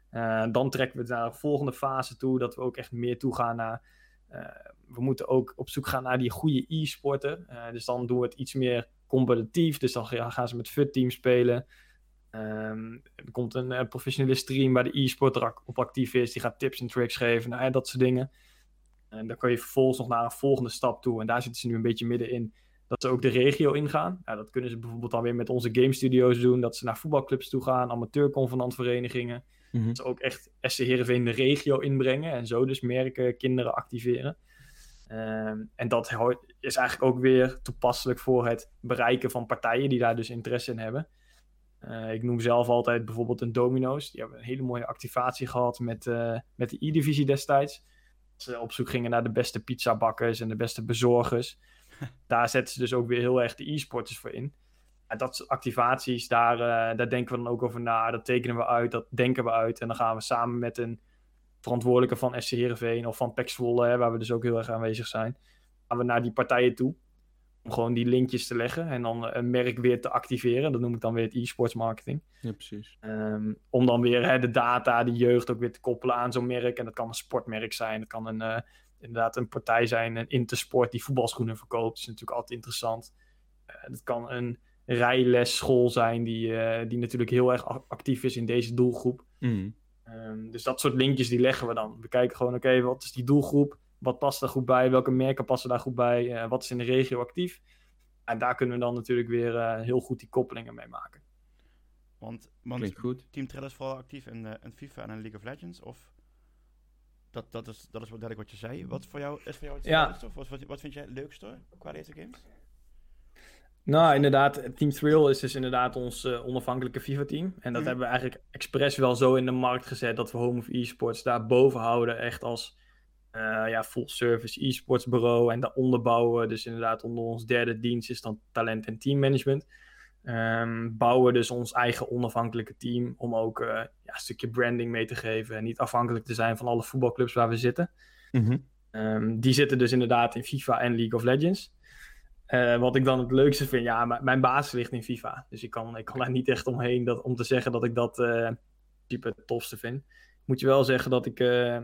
Eh, dan trekken we naar de volgende fase toe, dat we ook echt meer toegaan naar... eh, we moeten ook op zoek gaan naar die goede e-sporter. Eh, dus dan doen we het iets meer competitief. Dus dan ga- gaan ze met FUT-team spelen. Ehm, er komt een eh, professionele stream waar de e-sporter ac- op actief is. Die gaat tips en tricks geven, nou, ja, dat soort dingen. En dan kan je vervolgens nog naar een volgende stap toe. En daar zitten ze nu een beetje middenin. Dat ze ook de regio ingaan. Nou, dat kunnen ze bijvoorbeeld dan weer met onze game studio's doen. Dat ze naar voetbalclubs toe gaan, amateurconvenantverenigingen. Mhm. Dat ze ook echt SC Heerenveen de regio inbrengen. En zo dus merken, kinderen activeren. Ehm, en dat is eigenlijk ook weer toepasselijk voor het bereiken van partijen die daar dus interesse in hebben. Eh, ik noem zelf altijd bijvoorbeeld een Domino's. Die hebben een hele mooie activatie gehad met, eh, met de E-divisie destijds. Ze op zoek gingen naar de beste pizzabakkers en de beste bezorgers. daar zetten ze dus ook weer heel erg de e-sporters voor in. En dat soort activaties, daar, eh, daar denken we dan ook over na. Dat tekenen we uit, dat denken we uit. En dan gaan we samen met een verantwoordelijke van SC Heerenveen of van PEC Zwolle, hè, waar we dus ook heel erg aanwezig zijn, gaan we naar die partijen toe. Om gewoon die linkjes te leggen en dan een merk weer te activeren. Dat noem ik dan weer het e-sports marketing. Ja, precies. Ehm, om dan weer hè, de data, de jeugd ook weer te koppelen aan zo'n merk. En dat kan een sportmerk zijn. Dat kan een, eh, inderdaad een partij zijn, een Intersport die voetbalschoenen verkoopt. Dat is natuurlijk altijd interessant. Eh, dat kan een rijlesschool zijn die, eh, die natuurlijk heel erg actief is in deze doelgroep. Mhm. Ehm, dus dat soort linkjes die leggen we dan. We kijken gewoon, oké, wat is die doelgroep? wat past daar goed bij? Welke merken passen daar goed bij? Eh, wat is in de regio actief? En daar kunnen we dan natuurlijk weer eh, heel goed die koppelingen mee maken. Want, want Klinkt goed. Team Trail is vooral actief in, eh, in FIFA en in League of Legends? Of dat, dat, is, dat is wat duidelijk wat je zei. Wat voor jou is voor jou het Ja. leukste? Of wat, wat, wat vind jij het leukste qua deze games? Nou, inderdaad, Team Thrill is dus inderdaad ons eh, onafhankelijke FIFA-team. En dat Mhm. hebben we eigenlijk expres wel zo in de markt gezet dat we Home of Esports daar boven houden. Echt als eh, ja, full-service e-sports bureau. En daaronder bouwen we dus inderdaad onder ons derde dienst is dan talent en teammanagement. Ehm bouwen we dus ons eigen onafhankelijke team om ook eh, ja, een stukje branding mee te geven. En niet afhankelijk te zijn van alle voetbalclubs waar we zitten. Ehm, die zitten dus inderdaad in FIFA en League of Legends. Eh, wat ik dan het leukste vind, ja, mijn basis ligt in FIFA. Dus ik kan, ik kan daar niet echt omheen dat, om te zeggen dat ik dat type het tofste vind. Moet je wel zeggen dat ik eh,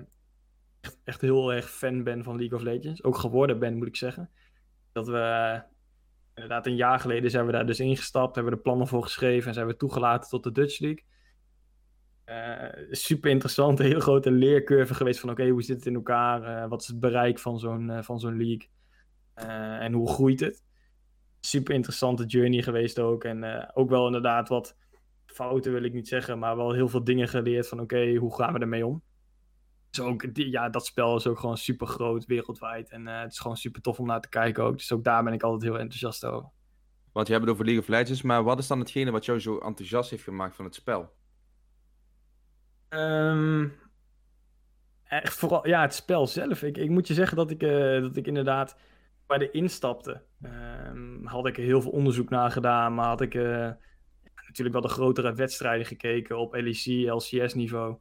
echt, echt heel erg fan ben van League of Legends. Ook geworden ben, moet ik zeggen. Dat we inderdaad een jaar geleden zijn we daar dus ingestapt, hebben we de plannen voor geschreven en zijn we toegelaten tot de Dutch League. Super interessant, een hele grote leercurve geweest van oké, hoe zit het in elkaar? Wat is het bereik van zo'n van zo'n league? Eh, en hoe groeit het? Super interessante journey geweest ook. En eh, ook wel inderdaad wat fouten wil ik niet zeggen, maar wel heel veel dingen geleerd van oké, hoe gaan we ermee om? Dus ook, die- ja, dat spel is ook gewoon super groot wereldwijd. En eh, het is gewoon super tof om naar te kijken ook. Dus ook daar ben ik altijd heel enthousiast over. Want je hebt het over League of Legends, maar wat is dan hetgene wat jou zo enthousiast heeft gemaakt van het spel? Ehm, echt vooral, ja, het spel zelf. Ik, ik moet je zeggen dat ik, dat ik inderdaad bij de instapte. ehm, had ik heel veel onderzoek naar gedaan, maar had ik eh, natuurlijk wel de grotere wedstrijden gekeken op LEC, LCS-niveau.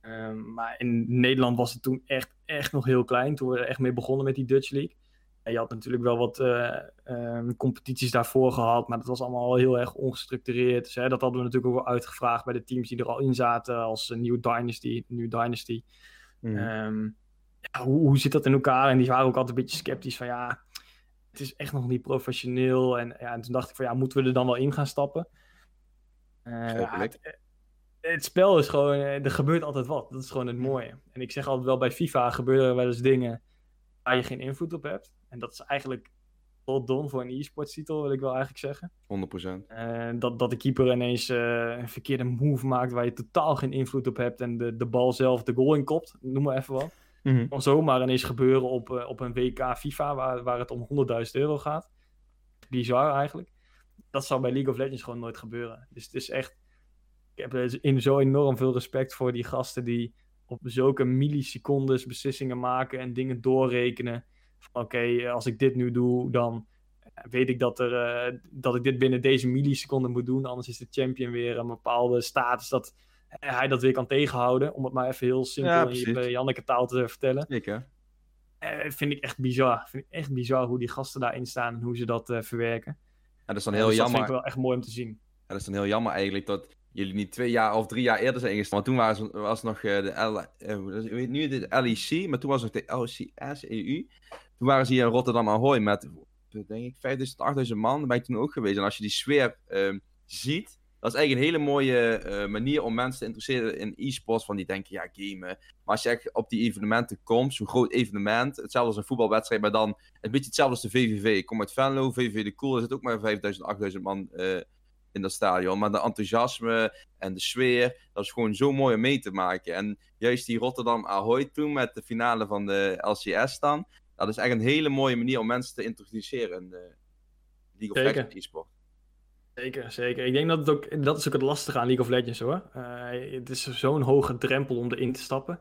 Ehm, maar in Nederland was het toen echt, echt nog heel klein, toen we er echt mee begonnen met die Dutch League. En je had natuurlijk wel wat eh, ehm, competities daarvoor gehad, maar dat was allemaal heel erg ongestructureerd. Dus, hè, dat hadden we natuurlijk ook wel uitgevraagd bij de teams die er al in zaten, als New Dynasty. New Dynasty. Ehm, ja, hoe, hoe zit dat in elkaar? En die waren ook altijd een beetje sceptisch van ja, het is echt nog niet professioneel. En, ja, en toen dacht ik van ja, moeten we er dan wel in gaan stappen? Eh, ja, het, het spel is gewoon, eh, er gebeurt altijd wat. Dat is gewoon het mooie. En ik zeg altijd wel bij FIFA gebeuren er wel eens dingen waar je geen invloed op hebt. En dat is eigenlijk tot don voor een e-sports titel, wil ik wel eigenlijk zeggen. 100%. Eh, dat, dat de keeper ineens een verkeerde move maakt waar je totaal geen invloed op hebt en de, de bal zelf de goal inkopt, noem maar even wat. Kan zomaar ineens gebeuren op, eh, op een WK FIFA waar, waar het om 100.000 euro gaat. Bizar eigenlijk. Dat zou bij League of Legends gewoon nooit gebeuren. Dus het is echt... Ik heb in zo enorm veel respect voor die gasten die op zulke millisecondes beslissingen maken en dingen doorrekenen. Oké, als ik dit nu doe, dan weet ik dat, er, eh, dat ik dit binnen deze milliseconden moet doen. Anders is de champion weer een bepaalde status dat hij dat weer kan tegenhouden. Om het maar even heel simpel Ja, in je Janneke taal te vertellen. Zeker. Eh, vind ik echt bizar. Vind ik echt bizar hoe die gasten daarin staan en hoe ze dat eh, verwerken. Ja, dat is dan Eh, heel dus dat jammer. vind ik wel echt mooi om te zien. Ja, dat is dan heel jammer eigenlijk dat jullie niet twee jaar of drie jaar eerder zijn ingestapt. Want toen was, was nog eh, de L, eh, weet nu de LEC, maar toen was het de LCS EU. Toen waren ze hier in Rotterdam Ahoy met, denk ik, 5000, 8000 man. Daar ben ik toen ook geweest. En als je die sfeer ehm, ziet, dat is eigenlijk een hele mooie eh, manier om mensen te interesseren in e-sports. Van die denken, ja, gamen. Maar als je echt op die evenementen komt, zo'n groot evenement, hetzelfde als een voetbalwedstrijd, maar dan een beetje hetzelfde als de VVV. Ik kom uit Venlo, VVV de Cool, er zit ook maar 5000, 8000 man eh, in dat stadion. Maar de enthousiasme en de sfeer, dat is gewoon zo mooi om mee te maken. En juist die Rotterdam Ahoy toen met de finale van de LCS dan, dat is echt een hele mooie manier om mensen te introduceren in de League of. Legends e-sport. Zeker, zeker. Ik denk dat het ook, dat is ook het lastige aan League of Legends hoor. Eh, het is zo'n hoge drempel om erin te stappen.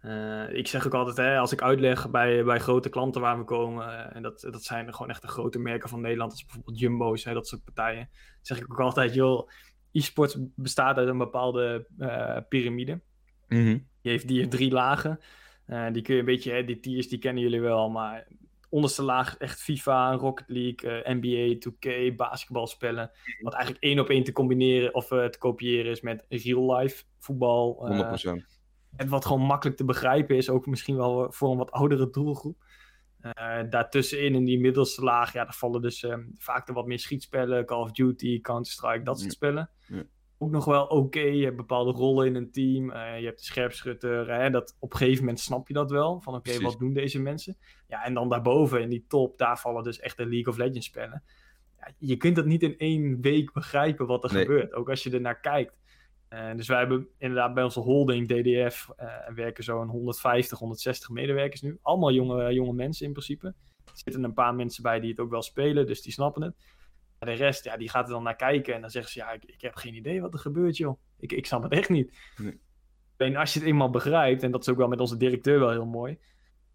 Eh, ik zeg ook altijd, hè, als ik uitleg bij, bij grote klanten waar we komen, eh, en dat, dat zijn gewoon echt de grote merken van Nederland, als bijvoorbeeld Jumbo's, hè, dat soort partijen, zeg ik ook altijd, joh, e-sports bestaat uit een bepaalde piramide. Die heeft, die heeft drie lagen. Die kun je een beetje, hè, die tiers die kennen jullie wel, maar onderste laag echt FIFA, Rocket League, eh, NBA, 2K, basketbalspellen. Wat eigenlijk één op één te combineren of eh, te kopiëren is met real life voetbal. eh, 100%. en wat gewoon makkelijk te begrijpen is, ook misschien wel voor een wat oudere doelgroep. Eh, daartussenin, in die middelste laag, ja, daar vallen dus eh, vaak de wat meer schietspellen, Call of Duty, Counter-Strike, dat soort Ja. spellen. Ja. Ook nog wel oké. Je hebt bepaalde rollen in een team. Eh, je hebt de scherpschutter. Hè, dat, op een gegeven moment snap je dat wel. Van oké, wat doen deze mensen? Ja, en dan daarboven in die top, daar vallen dus echt de League of Legends spellen. Ja, je kunt dat niet in één week begrijpen wat er Nee. gebeurt. Ook als je er naar kijkt. Eh, dus wij hebben inderdaad bij onze holding DDF eh, werken zo'n 150, 160 medewerkers nu. Allemaal jonge, jonge mensen in principe. Er zitten een paar mensen bij die het ook wel spelen, dus die snappen het. De rest, ja, die gaat er dan naar kijken en dan zeggen ze, ja, ik, ik heb geen idee wat er gebeurt, joh. Ik, ik snap het echt niet. Nee. Als je het eenmaal begrijpt, en dat is ook wel met onze directeur wel heel mooi,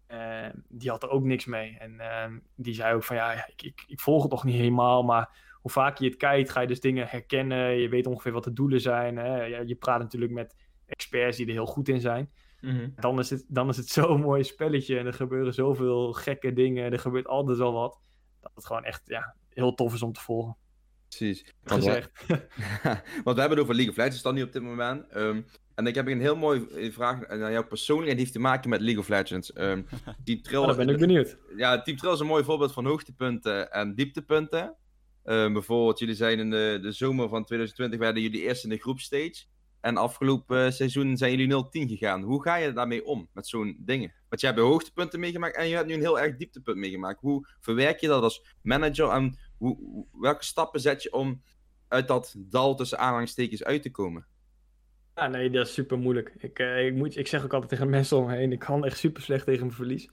eh, die had er ook niks mee. En eh, die zei ook van, ja, ik, ik, ik volg het nog niet helemaal, maar hoe vaker je het kijkt, ga je dus dingen herkennen. Je weet ongeveer wat de doelen zijn. Hè? Ja, je praat natuurlijk met experts die er heel goed in zijn. Dan is, het, dan is het zo'n mooi spelletje en er gebeuren zoveel gekke dingen. Er gebeurt altijd wel wat. Dat het gewoon echt ja, heel tof is om te volgen. Precies. Want we, Gezegd. want we hebben het over League of Legends dan nu op dit moment. Ehm, en ik heb een heel mooi eh, vraag naar jou persoonlijk. En die heeft te maken met League of Legends. Ehm Team Trill, Oh, daar ben ik benieuwd. ja, Team Trill is een mooi voorbeeld van hoogtepunten en dieptepunten. Ehm, bijvoorbeeld, jullie zijn in de, de zomer van 2020 werden jullie eerst in de groepstage. En afgelopen eh, seizoen zijn jullie 0-10 gegaan. Hoe ga je daarmee om, met zo'n dingen? Want jij hebt hoogtepunten meegemaakt en je hebt nu een heel erg dieptepunt meegemaakt. Hoe verwerk je dat als manager en hoe, welke stappen zet je om uit dat dal tussen aanhalingstekens uit te komen? Ja, nee, dat is super moeilijk. Ik, eh, ik, moet, ik zeg ook altijd tegen mensen om me heen, ik kan echt super slecht tegen mijn verlies.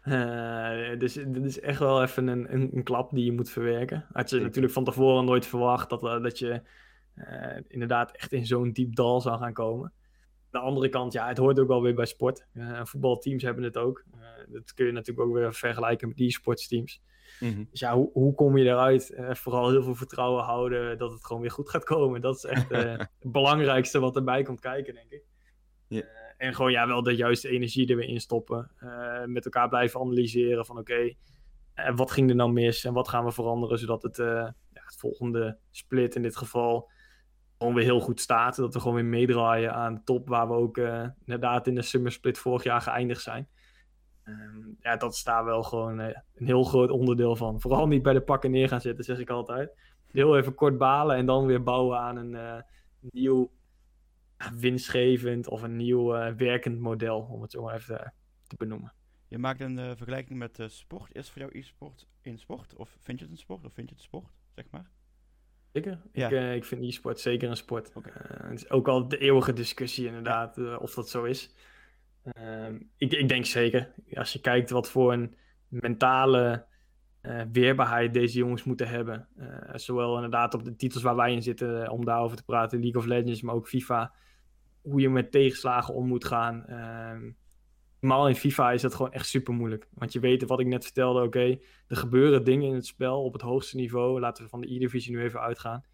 Eh, dus dit is echt wel even een, een, een klap die je moet verwerken. Had je natuurlijk van tevoren nooit verwacht dat, eh, dat je inderdaad echt in zo'n diep dal zou gaan komen. Aan de andere kant, ja, het hoort ook wel weer bij sport. Voetbalteams hebben het ook. Dat kun je natuurlijk ook weer vergelijken met e-sportsteams. Dus ja, hoe, hoe kom je eruit? Eh, vooral heel veel vertrouwen houden dat het gewoon weer goed gaat komen. Dat is echt eh, het belangrijkste wat erbij komt kijken, denk ik. Eh, en gewoon ja, wel de juiste energie er weer in stoppen. Met elkaar blijven analyseren van oké, eh, wat ging er nou mis en wat gaan we veranderen zodat het, ja, het volgende split in dit geval gewoon weer heel goed staat. Dat we gewoon weer meedraaien aan de top waar we ook inderdaad in de summer split vorig jaar geëindigd zijn. Ehm, ja, dat is daar wel gewoon eh, een heel groot onderdeel van. Vooral niet bij de pakken neer gaan zitten, zeg ik altijd. Heel even kort balen en dan weer bouwen aan een eh, nieuw winstgevend of een nieuw eh, werkend model, om het zo maar even te, benoemen. Je maakt een vergelijking met sport. Is voor jou e-sport in sport? Of vind je het een sport? Of vind je het sport, zeg maar? Zeker. Ja. Ik, ik vind e-sport zeker een sport. Het is ook al de eeuwige discussie inderdaad, of dat zo is. Ehm, ik, ik denk zeker. Als je kijkt wat voor een mentale eh, weerbaarheid deze jongens moeten hebben. Eh, zowel inderdaad op de titels waar wij in zitten, eh, om daarover te praten, League of Legends, maar ook FIFA. Hoe je met tegenslagen om moet gaan. Normaal in FIFA is dat gewoon echt super moeilijk. Want je weet wat ik net vertelde, oké, er gebeuren dingen in het spel op het hoogste niveau. Laten we van de E-divisie nu even uitgaan.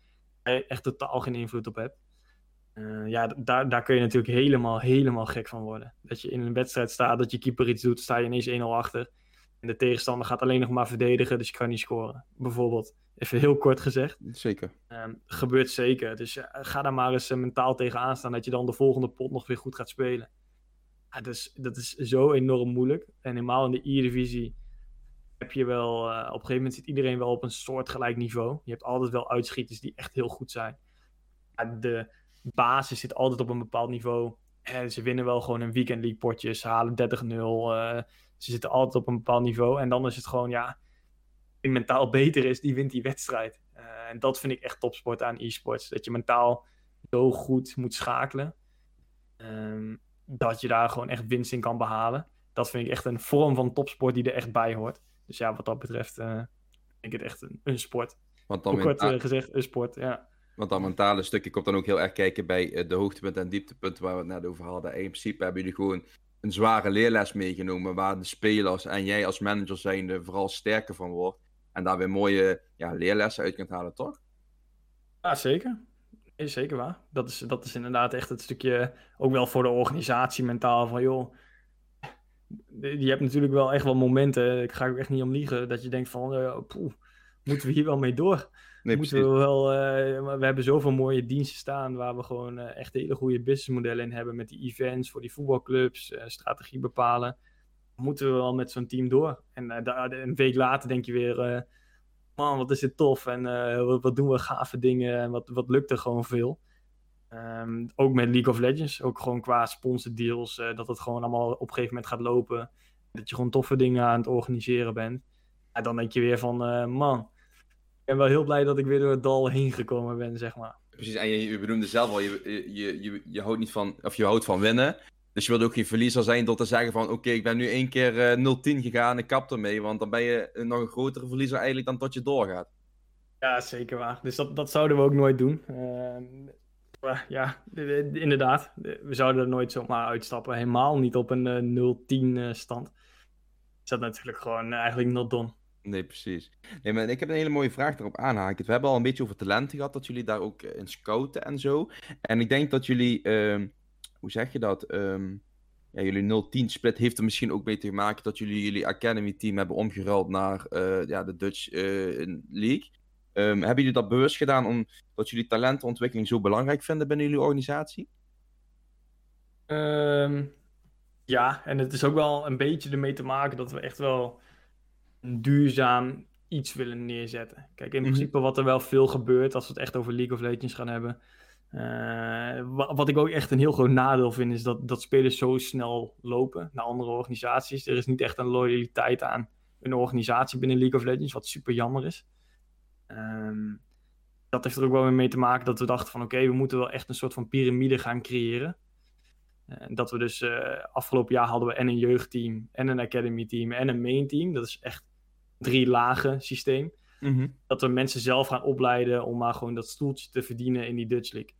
Waar je echt totaal geen invloed op hebt. Eh, ja, daar, daar kun je natuurlijk helemaal, helemaal gek van worden. Dat je in een wedstrijd staat, dat je keeper iets doet, sta je ineens 1-0 achter. En de tegenstander gaat alleen nog maar verdedigen, dus je kan niet scoren. Bijvoorbeeld, even heel kort gezegd. Zeker. Ehm, gebeurt zeker. Dus ja, ga daar maar eens eh, mentaal tegenaan staan dat je dan de volgende pot nog weer goed gaat spelen. Ja, dus, dat is zo enorm moeilijk. En helemaal in de E-divisie heb je wel... eh, op een gegeven moment zit iedereen wel op een soortgelijk niveau. Je hebt altijd wel uitschieters die echt heel goed zijn. Ja, de basis zit altijd op een bepaald niveau. En ze winnen wel gewoon een weekend league potjes. Ze halen 30-0. eh, ze zitten altijd op een bepaald niveau. En dan is het gewoon, ja... Wie mentaal beter is, die wint die wedstrijd. Eh, en dat vind ik echt topsport aan e-sports. Dat je mentaal zo goed moet schakelen. ehm, dat je daar gewoon echt winst in kan behalen. Dat vind ik echt een vorm van topsport die er echt bij hoort. Dus ja, wat dat betreft eh, vind ik het echt een, een sport. Want dan, Hoe kort eh, gezegd, een sport, ja. Want dat mentale stukje komt dan ook heel erg kijken bij eh, de hoogtepunten en dieptepunten waar we het net over hadden. En in principe hebben jullie gewoon een zware leerles meegenomen waar de spelers en jij als manager zijnde vooral sterker van wordt. En daar weer mooie ja, leerlessen uit kunt halen, toch? Ja, zeker. Is zeker waar. Dat is, dat is inderdaad echt het stukje, ook wel voor de organisatie mentaal, van joh, je hebt natuurlijk wel echt wel momenten, ik ga ook echt niet om liegen, dat je denkt van, eh, poeh, moeten we hier wel mee door? Nee, moeten we wel, eh, we hebben zoveel mooie diensten staan waar we gewoon eh, echt hele goede businessmodellen in hebben met die events voor die voetbalclubs, eh, strategie bepalen. Moeten we wel met zo'n team door? En daar- een week later denk je weer, man, wat is dit tof en wat, wat doen we gave dingen en wat, wat lukt er gewoon veel. Ehm, ook met League of Legends, ook gewoon qua sponsordeals, dat het gewoon allemaal op een gegeven moment gaat lopen. Dat je gewoon toffe dingen aan het organiseren bent. En dan denk je weer van, man, ben wel heel blij dat ik weer door het dal heen gekomen ben, zeg maar. Precies, en je, je benoemde zelf al, je, je, je, je houdt niet van, of je houdt van winnen. Dus je wilt ook geen verliezer zijn door te zeggen van oké, ik ben nu één keer uh, 0-10 gegaan, ik kap ermee. Want dan ben je nog een grotere verliezer eigenlijk dan tot je doorgaat. Ja, zeker waar. Dus dat, dat zouden we ook nooit doen. Uh, ja, inderdaad. We zouden er nooit zomaar uitstappen. Helemaal niet op een uh, 0-10 stand. Is dat natuurlijk gewoon eigenlijk not done. Nee, precies. Nee, maar ik heb een hele mooie vraag erop aanhaken. We hebben al een beetje over talenten gehad, dat jullie daar ook in scouten en zo. En ik denk dat jullie uh, hoe zeg je dat? Um, ja, jullie 0-10 split heeft er misschien ook mee te maken dat jullie jullie Academy team hebben omgeruild naar uh, ja, de Dutch uh, League. Um, hebben jullie dat bewust gedaan omdat jullie talentenontwikkeling zo belangrijk vinden binnen jullie organisatie? Ja, en het is ook wel een beetje ermee te maken dat we echt wel duurzaam iets willen neerzetten. Kijk, in mm -hmm. principe wat er wel veel gebeurt als we het echt over League of Legends gaan hebben, uh, wat ik ook echt een heel groot nadeel vind, is dat, dat spelers zo snel lopen naar andere organisaties. Er is niet echt een loyaliteit aan een organisatie binnen League of Legends, wat super jammer is. Um, dat heeft er ook wel weer mee te maken dat we dachten van oké, okay, we moeten wel echt een soort van piramide gaan creëren. En dat we dus uh, afgelopen jaar hadden we en een jeugdteam, en een academy team, en een main team. Dat is echt drie lagen systeem. Mm -hmm. Dat we mensen zelf gaan opleiden om maar gewoon dat stoeltje te verdienen in die Dutch League.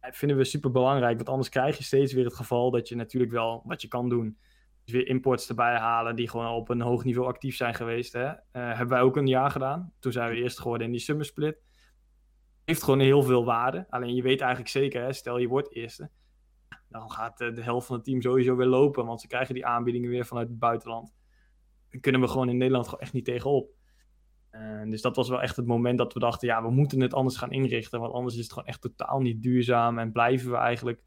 Dat vinden we super belangrijk, want anders krijg je steeds weer het geval dat je natuurlijk wel wat je kan doen. Dus weer imports erbij halen die gewoon op een hoog niveau actief zijn geweest. Hè? Uh, hebben wij ook een jaar gedaan. Toen zijn we eerst geworden in die summer split. Heeft gewoon heel veel waarde. Alleen je weet eigenlijk zeker, hè, stel je wordt eerste. Dan gaat de helft van het team sowieso weer lopen, want ze krijgen die aanbiedingen weer vanuit het buitenland. Kunnen we gewoon in Nederland gewoon echt niet tegenop. Uh, dus dat was wel echt het moment dat we dachten, ja, we moeten het anders gaan inrichten, want anders is het gewoon echt totaal niet duurzaam en blijven we eigenlijk,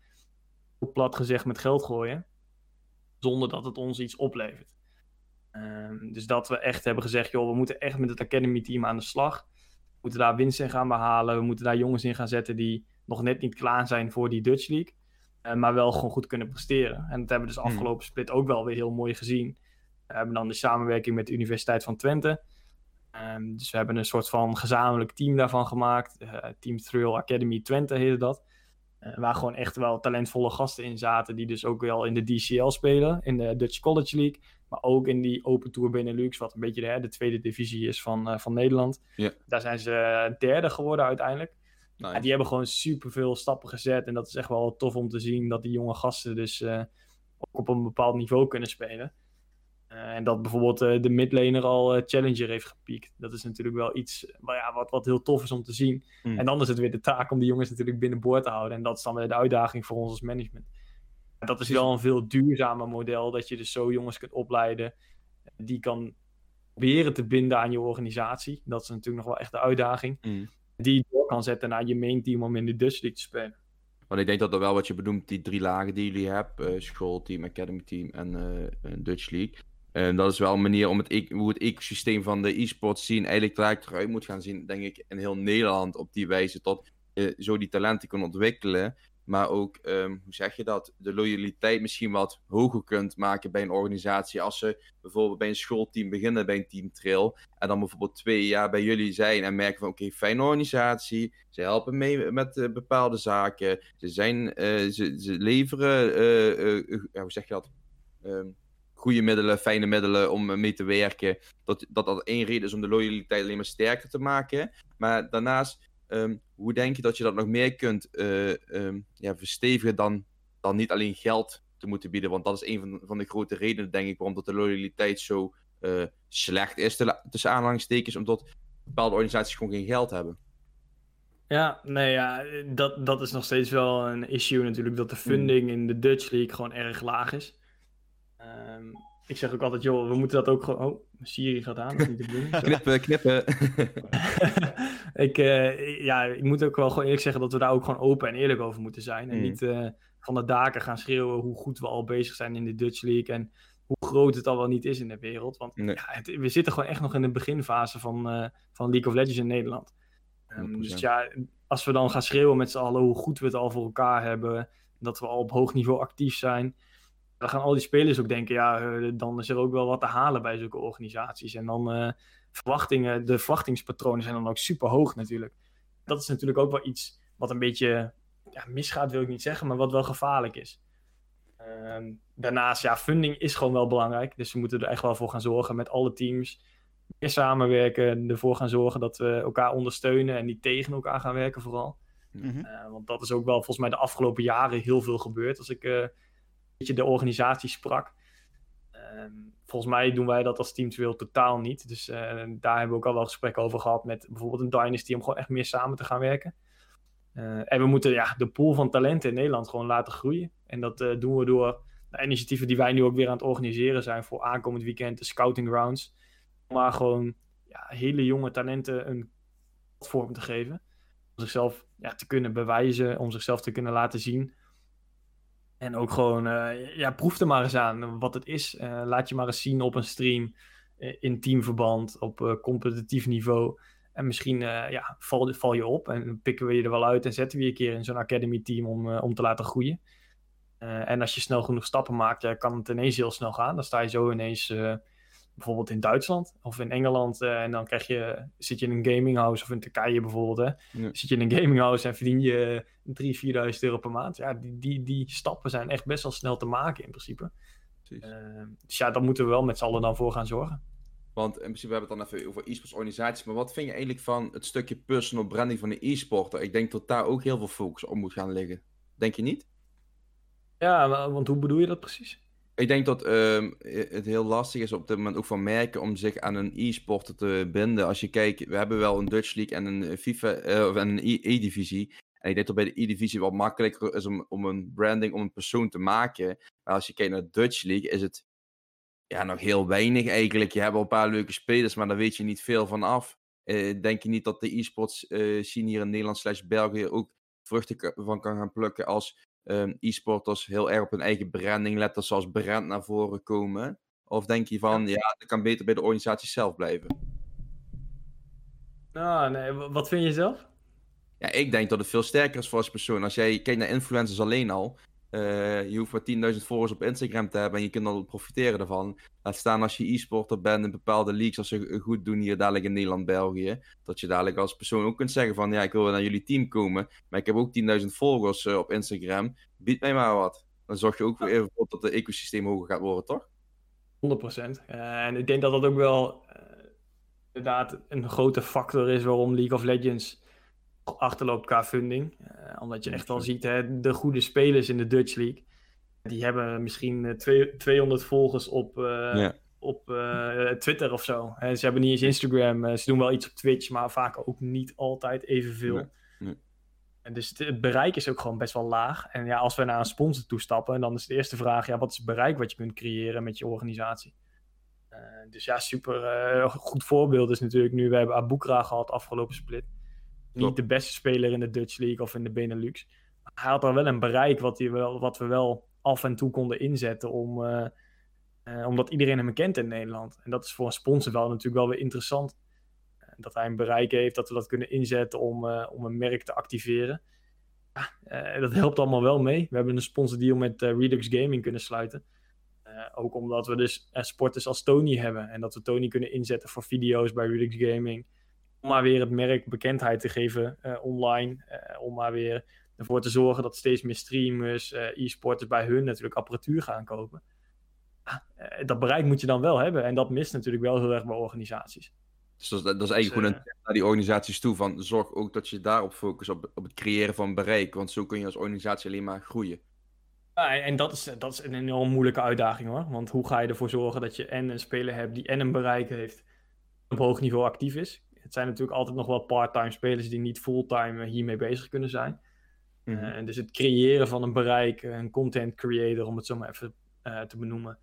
plat gezegd, met geld gooien, zonder dat het ons iets oplevert. Uh, dus dat we echt hebben gezegd, joh, we moeten echt met het Academy team aan de slag. We moeten daar winst in gaan behalen, we moeten daar jongens in gaan zetten die nog net niet klaar zijn voor die Dutch League, uh, maar wel gewoon goed kunnen presteren. En dat hebben we dus afgelopen split ook wel weer heel mooi gezien. We hebben dan de samenwerking met de Universiteit van Twente. Um, dus we hebben een soort van gezamenlijk team daarvan gemaakt. Uh, team Thrill Academy Twente heette dat. Uh, waar gewoon echt wel talentvolle gasten in zaten. Die dus ook wel in de DCL spelen. In de Dutch College League. Maar ook in die Open Tour Benelux. Wat een beetje de, de tweede divisie is van, uh, van Nederland. Yeah. Daar zijn ze derde geworden uiteindelijk. Nice. Ja, die hebben gewoon super veel stappen gezet. En dat is echt wel tof om te zien. Dat die jonge gasten dus ook op een bepaald niveau kunnen spelen. Uh, en dat bijvoorbeeld uh, de midlaner al uh, Challenger heeft gepiekt. Dat is natuurlijk wel iets ja, wat, wat heel tof is om te zien. Mm. En dan is het weer de taak om die jongens natuurlijk binnenboord te houden. En dat is dan weer de uitdaging voor ons als management. En dat is wel een veel duurzamer model. Dat je dus zo jongens kunt opleiden. Die kan proberen te binden aan je organisatie. Dat is natuurlijk nog wel echt de uitdaging. Mm. Die je door kan zetten naar je main team om in de Dutch League te spelen. Want ik denk dat dat wel wat je bedoelt, die drie lagen die jullie hebben. schoolteam, academy team en Dutch League. En dat is wel een manier om het, hoe het ecosysteem van de e-sports zien eigenlijk eruit, eruit moet gaan zien, denk ik, in heel Nederland op die wijze. Tot je zo die talenten kan ontwikkelen. Maar ook, um, hoe zeg je dat, de loyaliteit misschien wat hoger kunt maken bij een organisatie. Als ze bijvoorbeeld bij een schoolteam beginnen, bij een team trail. En dan bijvoorbeeld twee jaar bij jullie zijn en merken van oké, okay, fijne organisatie. Ze helpen mee met uh, bepaalde zaken. Ze, zijn, uh, ze, ze leveren, hoe zeg je dat? Um, goede middelen, fijne middelen om mee te werken. Dat, dat dat één reden is om de loyaliteit alleen maar sterker te maken. Maar daarnaast, um, hoe denk je dat je dat nog meer kunt uh, um, ja, verstevigen dan, dan niet alleen geld te moeten bieden? Want dat is een van, van de grote redenen, denk ik, waarom dat de loyaliteit zo uh, slecht is, tussen aanhalingstekens, omdat bepaalde organisaties gewoon geen geld hebben. Ja, nee, ja, dat, dat is nog steeds wel een issue natuurlijk, dat de funding in de Dutch League gewoon erg laag is. Um, ik zeg ook altijd, joh, we moeten dat ook gewoon... Oh, Siri gaat aan, dat is niet de bedoeling. knippen, knippen. ik, uh, ja, ik moet ook wel gewoon eerlijk zeggen dat we daar ook gewoon open en eerlijk over moeten zijn. En mm. niet uh, van de daken gaan schreeuwen hoe goed we al bezig zijn in de Dutch League en hoe groot het al wel niet is in de wereld. Want nee. ja, het, we zitten gewoon echt nog in de beginfase van, uh, van League of Legends in Nederland. Ehm, 100%. dus ja, als we dan gaan schreeuwen met z'n allen hoe goed we het al voor elkaar hebben, dat we al op hoog niveau actief zijn, dan gaan al die spelers ook denken, ja, eh, dan is er ook wel wat te halen bij zulke organisaties. En dan eh, verwachtingen, de verwachtingspatronen zijn dan ook super hoog natuurlijk. Dat is natuurlijk ook wel iets wat een beetje ja, misgaat, wil ik niet zeggen, maar wat wel gevaarlijk is. Ehm, daarnaast, ja, funding is gewoon wel belangrijk. Dus we moeten er echt wel voor gaan zorgen met alle teams. Meer samenwerken, ervoor gaan zorgen dat we elkaar ondersteunen en niet tegen elkaar gaan werken vooral. Mhm. Eh, want dat is ook wel volgens mij de afgelopen jaren heel veel gebeurd. Als ik beetje de organisatie sprak. Ehm, volgens mij doen wij dat als Team Trail totaal niet. Dus eh, daar hebben we ook al wel gesprekken over gehad met bijvoorbeeld een Dynasty om gewoon echt meer samen te gaan werken. Eh, en we moeten ja, de pool van talenten in Nederland gewoon laten groeien. En dat eh, doen we door de initiatieven die wij nu ook weer aan het organiseren zijn voor aankomend weekend, de scouting rounds. Maar gewoon ja, hele jonge talenten een platform te geven. Om zichzelf ja, te kunnen bewijzen, om zichzelf te kunnen laten zien. En ook gewoon, eh, ja, proef er maar eens aan wat het is. Eh, laat je maar eens zien op een stream, eh, in teamverband, op competitief niveau. En misschien ja, val, val je op en pikken we je er wel uit en zetten we je een keer in zo'n academy team om, om te laten groeien. En als je snel genoeg stappen maakt, ja, kan het ineens heel snel gaan. Dan sta je zo ineens bijvoorbeeld in Duitsland of in Engeland. eh, en dan krijg je, zit je in een gaming house of in Turkije bijvoorbeeld. Hè, Ja. Zit je in een gaming house en verdien je 3.000, 4.000 euro per maand. Ja, die, die, die stappen zijn echt best wel snel te maken in principe. Eh, dus ja, daar moeten we wel met z'n allen dan voor gaan zorgen. Want in principe hebben we het dan even over e-sports organisaties. Maar wat vind je eigenlijk van het stukje personal branding van de e-sporter? Ik denk dat daar ook heel veel focus op moet gaan liggen. Denk je niet? Ja, wa- want hoe bedoel je dat precies? Ik denk dat ehm, het heel lastig is op dit moment ook van merken om zich aan een e-sporter te binden. Als je kijkt, we hebben wel een Dutch League en een FIFA eh, of een E- E-divisie. En ik denk dat bij de E-divisie wat makkelijker is om, om een branding, om een persoon te maken. Maar als je kijkt naar de Dutch League, is het ja, nog heel weinig eigenlijk. Je hebt wel een paar leuke spelers, maar daar weet je niet veel van af. Eh, denk je niet dat de e-sports eh scene hier in Nederland slash België ook vruchten van kan gaan plukken als ehm, e-sporters heel erg op hun eigen branding letten, zoals brand naar voren komen? Of denk je van, ja, dat kan beter bij de organisatie zelf blijven? Nou, nee, wa- wat vind je zelf? Ja, ik denk dat het veel sterker is voor als persoon. Als jij kijkt naar influencers alleen al, eh, je hoeft maar 10.000 volgers op Instagram te hebben en je kunt al profiteren daarvan. Laat staan als je e-sporter bent in bepaalde leagues, als ze goed doen hier dadelijk in Nederland, België. Dat je dadelijk als persoon ook kunt zeggen van, ja, ik wil naar jullie team komen, maar ik heb ook 10.000 volgers eh, op Instagram. Bied mij maar wat. Dan zorg je ook weer even dat het ecosysteem hoger gaat worden, toch? 100%. Eh, en ik denk dat dat ook wel inderdaad een grote factor is waarom League of Legends achterloopt qua funding. Eh, omdat je echt wel ziet, hè, de goede spelers in de Dutch League, die hebben misschien eh, twee- 200 volgers op, eh, Ja. op Twitter of zo. Ze hebben niet eens Instagram, ze doen wel iets op Twitch, maar vaak ook niet altijd evenveel. Nee, nee. En dus het, het bereik is ook gewoon best wel laag. En ja, als we naar een sponsor toestappen, dan is de eerste vraag, ja, wat is het bereik wat je kunt creëren met je organisatie? Dus ja, super goed voorbeeld is natuurlijk nu, we hebben Abukra gehad afgelopen split. Niet de beste speler in de Dutch League of in de Benelux. Hij had er wel een bereik wat, hij wel, wat we wel af en toe konden inzetten om, eh, eh, omdat iedereen hem kent in Nederland. En dat is voor een sponsor wel natuurlijk wel weer interessant. Eh, dat hij een bereik heeft, dat we dat kunnen inzetten om, om een merk te activeren. Ja, eh, dat helpt allemaal wel mee. We hebben een sponsordeal met Redux Gaming kunnen sluiten. Ook omdat we dus sporters als Tony hebben. En dat we Tony kunnen inzetten voor video's bij Redux Gaming. Om maar weer het merk bekendheid te geven eh, online. eh, om maar weer ervoor te zorgen dat steeds meer streamers, eh, e-sporters bij hun natuurlijk apparatuur gaan kopen. Ja, eh, dat bereik moet je dan wel hebben. En dat mist natuurlijk wel heel erg bij organisaties. Dus dat, is- dat is eigenlijk Dus, gewoon een tip naar die organisaties toe. Van, zorg ook dat je daarop focust, op, op het creëren van bereik. Want zo kun je als organisatie alleen maar groeien. Ja, en dat is, dat is een enorm moeilijke uitdaging hoor. Want hoe ga je ervoor zorgen dat je en een speler hebt die en een bereik heeft, op hoog niveau actief is. Het zijn natuurlijk altijd nog wel part-time spelers die niet fulltime hiermee bezig kunnen zijn. Mhm. Eh, dus het creëren van een bereik, een content creator, om het zo maar even eh, te benoemen,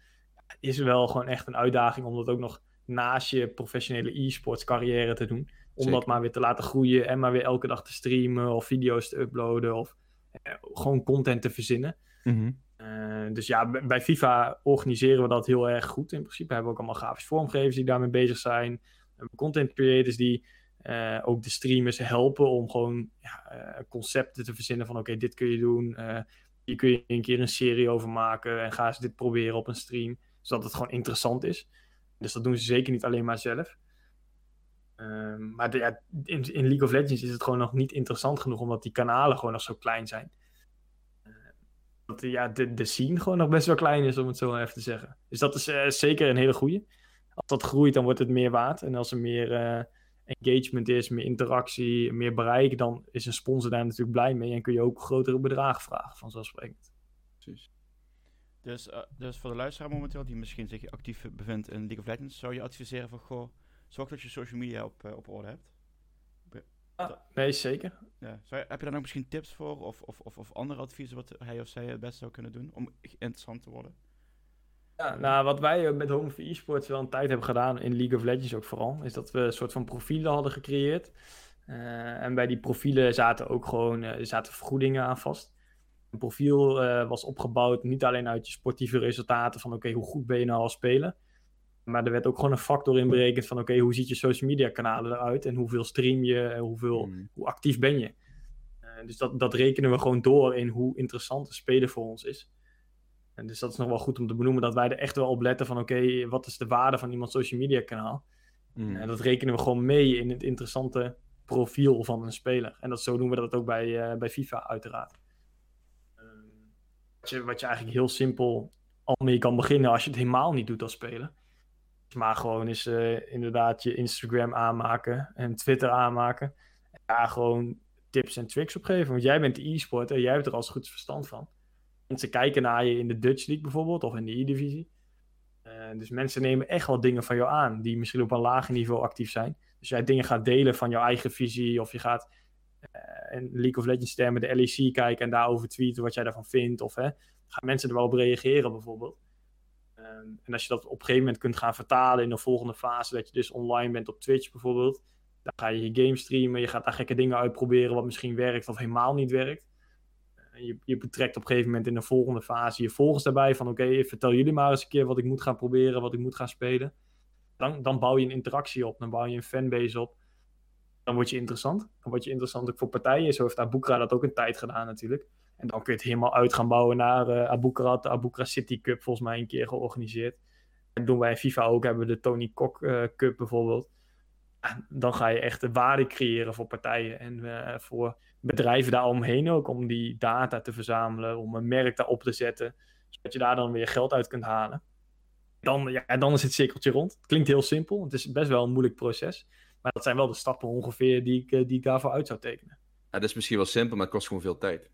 is wel gewoon echt een uitdaging om dat ook nog naast je professionele e-sports carrière te doen. Om Zeker. dat maar weer te laten groeien en maar weer elke dag te streamen of video's te uploaden of eh, gewoon content te verzinnen. Eh, dus ja, bij FIFA organiseren we dat heel erg goed. In principe hebben we ook allemaal grafisch vormgevers die daarmee bezig zijn. Hebben content creators die eh, ook de streamers helpen om gewoon ja, eh, concepten te verzinnen van oké, dit kun je doen. Hier kun je een keer een serie over maken en ga eens dit proberen op een stream. Zodat het gewoon interessant is. Dus dat doen ze zeker niet alleen maar zelf. Ehm, maar in, in, League of Legends is het gewoon nog niet interessant genoeg, omdat die kanalen gewoon nog zo klein zijn. dat ja, de, de scene gewoon nog best wel klein is, om het zo even te zeggen. Dus dat is zeker een hele goede. Als dat groeit, dan wordt het meer waard. En als er meer engagement is, meer interactie, meer bereik, dan is een sponsor daar natuurlijk blij mee en kun je ook grotere bedragen vragen, vanzelfsprekend. Precies. Dus, uh, dus voor de luisteraar momenteel, die misschien zich actief bevindt in League of Legends, zou je adviseren van, goh, zorg dat je social media op, uh, op orde hebt? Ah, nee, zeker. Ja. Zou je, heb je daar nog misschien tips voor of, of, of, of andere adviezen wat hij of zij het beste zou kunnen doen om interessant te worden? Ja, nou, wat wij eh, met Home of Esports wel een tijd hebben gedaan, in League of Legends ook vooral, is dat we een soort van profielen hadden gecreëerd. Uh, en bij die profielen zaten ook gewoon uh, zaten vergoedingen aan vast. Een profiel uh, was opgebouwd niet alleen uit je sportieve resultaten van oké, hoe goed ben je nou als speler. Maar er werd ook gewoon een factor in berekend van oké, hoe ziet je social media kanalen eruit en hoeveel stream je en hoeveel, mm. hoe actief ben je. dus dat, dat rekenen we gewoon door in hoe interessant een speler voor ons is. En dus dat is nog wel goed om te benoemen dat wij er echt wel op letten van oké, wat is de waarde van iemands social media kanaal? Mm. En dat rekenen we gewoon mee in het interessante profiel van een speler. En dat, zo doen we dat ook bij, uh, bij FIFA uiteraard. Uh, wat, je, wat je eigenlijk heel simpel al mee kan beginnen als je het helemaal niet doet als speler. Maar gewoon is uh, inderdaad je Instagram aanmaken en Twitter aanmaken. En daar gewoon tips en tricks op geven. Want jij bent de e-sporter, jij hebt er als goed verstand van. Mensen kijken naar je in de Dutch League bijvoorbeeld, of in de E-divisie. Uh, dus mensen nemen echt wel dingen van jou aan, die misschien op een lager niveau actief zijn. Dus jij dingen gaat delen van jouw eigen visie, of je gaat uh, in League of Legends termen de LEC kijken en daarover tweeten wat jij daarvan vindt. Of hè, gaan mensen er wel op reageren bijvoorbeeld. Uh, en als je dat op een gegeven moment kunt gaan vertalen in de volgende fase, dat je dus online bent op Twitch bijvoorbeeld. Dan ga je je game streamen, je gaat daar gekke dingen uitproberen wat misschien werkt of helemaal niet werkt je, je betrekt op een gegeven moment in de volgende fase je volgers daarbij. Van oké, vertel jullie maar eens een keer wat ik moet gaan proberen, wat ik moet gaan spelen. Dan, dan bouw je een interactie op, dan bouw je een fanbase op. Dan word je interessant. Dan word je interessant ook voor partijen. Zo heeft Abukra dat ook een tijd gedaan natuurlijk. En dan kun je het helemaal uit gaan bouwen naar uh, Abukra, de Abukra City Cup volgens mij een keer georganiseerd. En doen wij in FIFA ook, hebben we de Tony Kok uh, Cup bijvoorbeeld. dan ga je echt de waarde creëren voor partijen en uh, voor bedrijven daar omheen ook om die data te verzamelen, om een merk daarop te zetten, zodat je daar dan weer geld uit kunt halen. Dan, ja, dan is het cirkeltje rond. Het klinkt heel simpel, het is best wel een moeilijk proces, maar dat zijn wel de stappen ongeveer die ik, eh, die ik daarvoor uit zou tekenen. Ja, dat is misschien wel simpel, maar het kost gewoon veel tijd.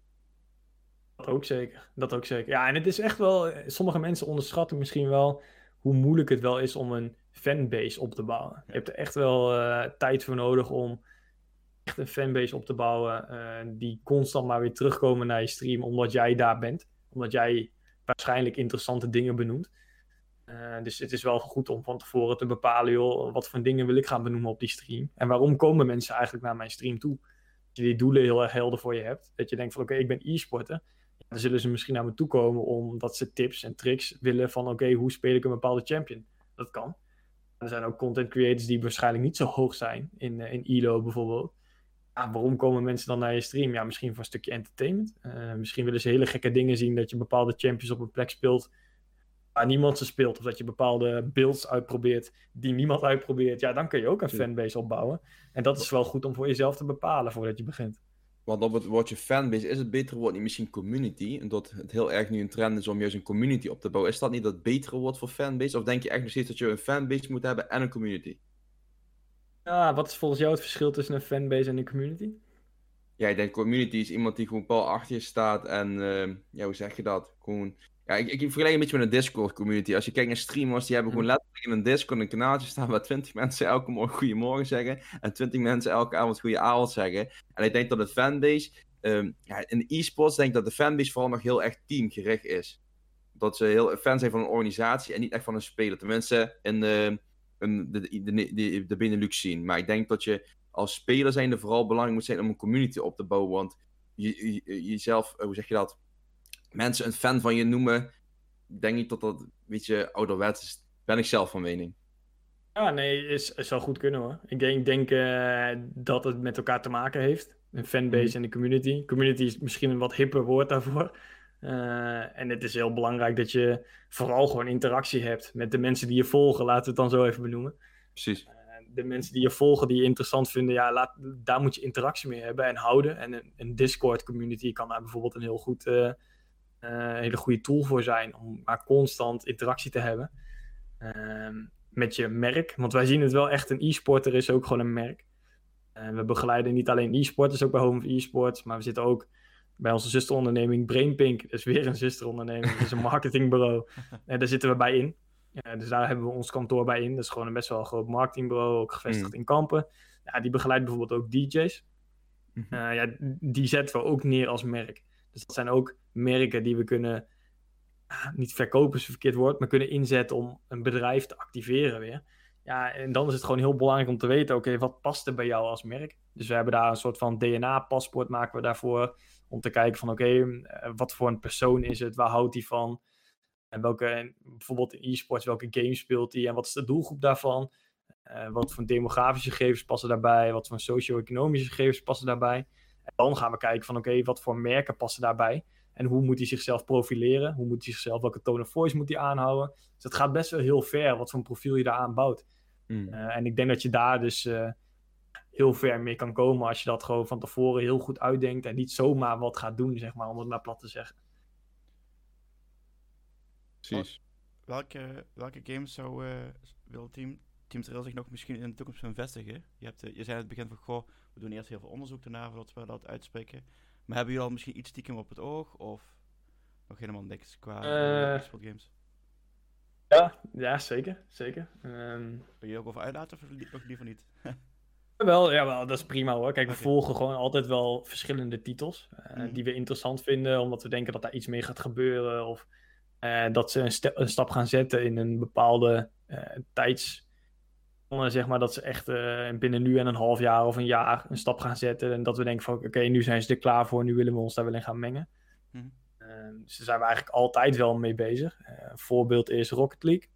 Dat ook zeker, dat ook zeker. Ja, en het is echt wel, sommige mensen onderschatten misschien wel hoe moeilijk het wel is om een fanbase op te bouwen. Je hebt er echt wel uh, tijd voor nodig om echt een fanbase op te bouwen. Uh, die constant maar weer terugkomen naar je stream, omdat jij daar bent. Omdat jij waarschijnlijk interessante dingen benoemt. Uh, dus het is wel goed om van tevoren te bepalen, joh, wat voor dingen wil ik gaan benoemen op die stream. En waarom komen mensen eigenlijk naar mijn stream toe? Dat je die doelen heel erg helder voor je hebt. Dat je denkt van oké, ik ben e-sporter. Dan zullen ze misschien naar me toe komen omdat ze tips en tricks willen van oké, hoe speel ik een bepaalde champion? Dat kan. Er zijn ook content creators die waarschijnlijk niet zo hoog zijn in, uh, in ELO bijvoorbeeld waarom komen mensen dan naar je stream? Ja, misschien voor een stukje entertainment. Uh, misschien willen ze hele gekke dingen zien dat je bepaalde champions op een plek speelt waar niemand ze speelt. Of dat je bepaalde builds uitprobeert die niemand uitprobeert. Ja, dan kun je ook een fanbase opbouwen. En dat is wel goed om voor jezelf te bepalen voordat je begint. Want op het woordje fanbase is het betere woord niet misschien community. Omdat het heel erg nu een trend is om juist een community op te bouwen. Is dat niet het betere woord voor fanbase? Of denk je echt nog steeds dat je een fanbase moet hebben en een community? Ja, wat is volgens jou het verschil tussen een fanbase en een community? Ja, ik denk community is iemand die gewoon pal achter je staat en uh, ja, hoe zeg je dat? Gewoon, ja, ik, ik vergelijk een beetje met een Discord community. Als je kijkt naar streamers, die hebben gewoon letterlijk in een Discord een kanaaltje staan waar 20 mensen elke morgen goedemorgen zeggen en 20 mensen elke avond goede avond zeggen. En ik denk dat de fanbase, um, ja, in de e-sports denk ik dat de fanbase vooral nog heel erg teamgericht is. Dat ze heel fan zijn van een organisatie en niet echt van een speler. Tenminste, in de een, de, de, de, de Benelux zien. Maar ik denk dat je als speler zijnde vooral belangrijk moet zijn om een community op te bouwen. Want je, jezelf, hoe zeg je dat? Mensen een fan van je noemen, denk ik dat dat een beetje ouderwets is. Ben ik zelf van mening. Ja, nee, is, is wel goed kunnen hoor. Ik denk, ik denk eh, dat het met elkaar te maken heeft. Een fanbase Mhm. en de community. Community is misschien een wat hipper woord daarvoor. Eh, en het is heel belangrijk dat je vooral gewoon interactie hebt met de mensen die je volgen. Laten we het dan zo even benoemen. Precies. de mensen die je volgen, die je interessant vinden, ja, laat, daar moet je interactie mee hebben en houden. En een, een Discord community kan daar bijvoorbeeld een heel goed, eh, eh, hele goede tool voor zijn om maar constant interactie te hebben ehm, met je merk. Want wij zien het wel echt, een e-sporter is ook gewoon een merk. En we begeleiden niet alleen e-sporters, ook bij Home of E-sports, maar we zitten ook bij onze zusteronderneming Brainpink. Dat is weer een zusteronderneming, dat is een marketingbureau. En daar zitten we bij in. Dus daar hebben we ons kantoor bij in. Dat is gewoon een best wel groot marketingbureau, ook gevestigd in Kampen. Ja, die begeleidt bijvoorbeeld ook DJ's. Mhm. Eh, ja, die zetten we ook neer als merk. Dus dat zijn ook merken die we kunnen, ah, niet verkopen is een verkeerd woord, maar kunnen inzetten om een bedrijf te activeren weer. Ja, en dan is het gewoon heel belangrijk om te weten, oké, wat past er bij jou als merk? Dus we hebben daar een soort van DNA-paspoort maken we daarvoor, om te kijken van, oké, eh, wat voor een persoon is het, waar houdt hij van? En welke, bijvoorbeeld in e-sports, welke game speelt hij en wat is de doelgroep daarvan? Eh, wat voor demografische gegevens passen daarbij? Wat voor socio-economische gegevens passen daarbij? En dan gaan we kijken van oké, wat voor merken passen daarbij? En hoe moet hij zichzelf profileren? Hoe moet hij zichzelf, welke tone of voice moet hij aanhouden? Dus het gaat best wel heel ver wat voor een profiel je daar aanbouwt. Mm. Eh, en ik denk dat je daar dus heel ver mee kan komen als je dat gewoon van tevoren heel goed uitdenkt en niet zomaar wat gaat doen, zeg maar, om het maar plat te zeggen. Precies. Welke, welke games zou eh wil team, Team Trail zich nog misschien in de toekomst gaan vestigen? Je, hebt, eh, je zei aan het begin van, goh, we doen eerst heel veel onderzoek daarna voordat we dat uitspreken. Maar hebben jullie al misschien iets stiekem op het oog? Of nog helemaal niks qua uh, games? Ja, ja zeker. zeker. Ehm, Wil je ook over uitlaten of li- nog liever niet? Wel, ja, wel, dat is prima hoor. Kijk, we volgen gewoon altijd wel verschillende titels eh, Mhm. die we interessant vinden, omdat we denken dat daar iets mee gaat gebeuren of eh, dat ze een, een stap gaan zetten in een bepaalde eh tijds. Zeg maar dat ze echt binnen nu en een half jaar of een jaar een stap gaan zetten. En dat we denken van oké, nu zijn ze er klaar voor, nu willen we ons daar wel in gaan mengen. Mhm. Eh, dus daar zijn we eigenlijk altijd wel mee bezig. Voorbeeld is Rocket League.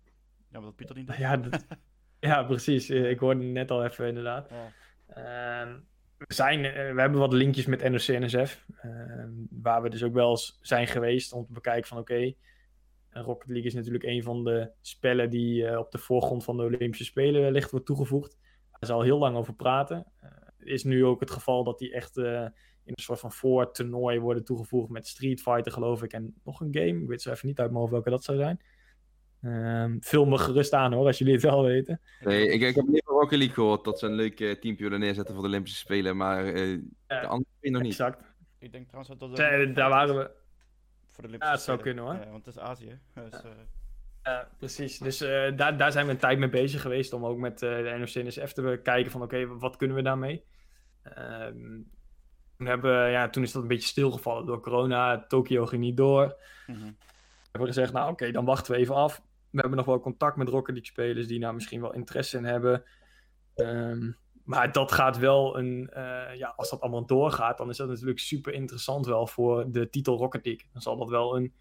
Ja, maar dat Pieter niet. Ja, dat- Ja, precies. Eh, Ik hoorde net al even inderdaad. Ja. Ehm, we, zijn, eh, we hebben wat linkjes met NOC NSF, ehm, waar we dus ook wel eens zijn geweest om te bekijken van oké, Rocket League is natuurlijk een van de spellen die eh, op de voorgrond van de Olympische Spelen wellicht wordt toegevoegd. Daar zal heel lang over praten. Het is nu ook het geval dat die echt in een soort van voortoernooi worden toegevoegd met Street Fighter geloof ik en nog een game. Ik weet zo even niet uit mijn hoofd welke dat zou zijn. Ehm vul me gerust aan hoor, als jullie het wel weten. Nee, ik, ik heb niet van Rocket League gehoord dat ze een leuk eh, teampje willen neerzetten voor de Olympische Spelen, maar eh, de andere ik nog niet. Exact. Ik denk trouwens dat dat Zij- daar waren we. voor de Olympische Ja, het zou Spelen. kunnen, hoor. Ja, want het is Azië. Dus, eh, Ja, precies. Dus eh, daar, daar zijn we een tijd mee bezig geweest om ook met eh, de NOC-NSF te kijken van oké, wat kunnen we daarmee? Ehm, toen, hebben, we- ja, toen is dat een beetje stilgevallen door corona. Tokio ging niet door. mhm. We hebben gezegd, nou oké, dan wachten we even af. We hebben nog wel contact met Rocket League spelers die daar misschien wel interesse in hebben. Ehm, maar dat gaat wel een, eh, ja, als dat allemaal doorgaat, dan is dat natuurlijk super interessant wel voor de titel Rocket League. Dan zal dat wel een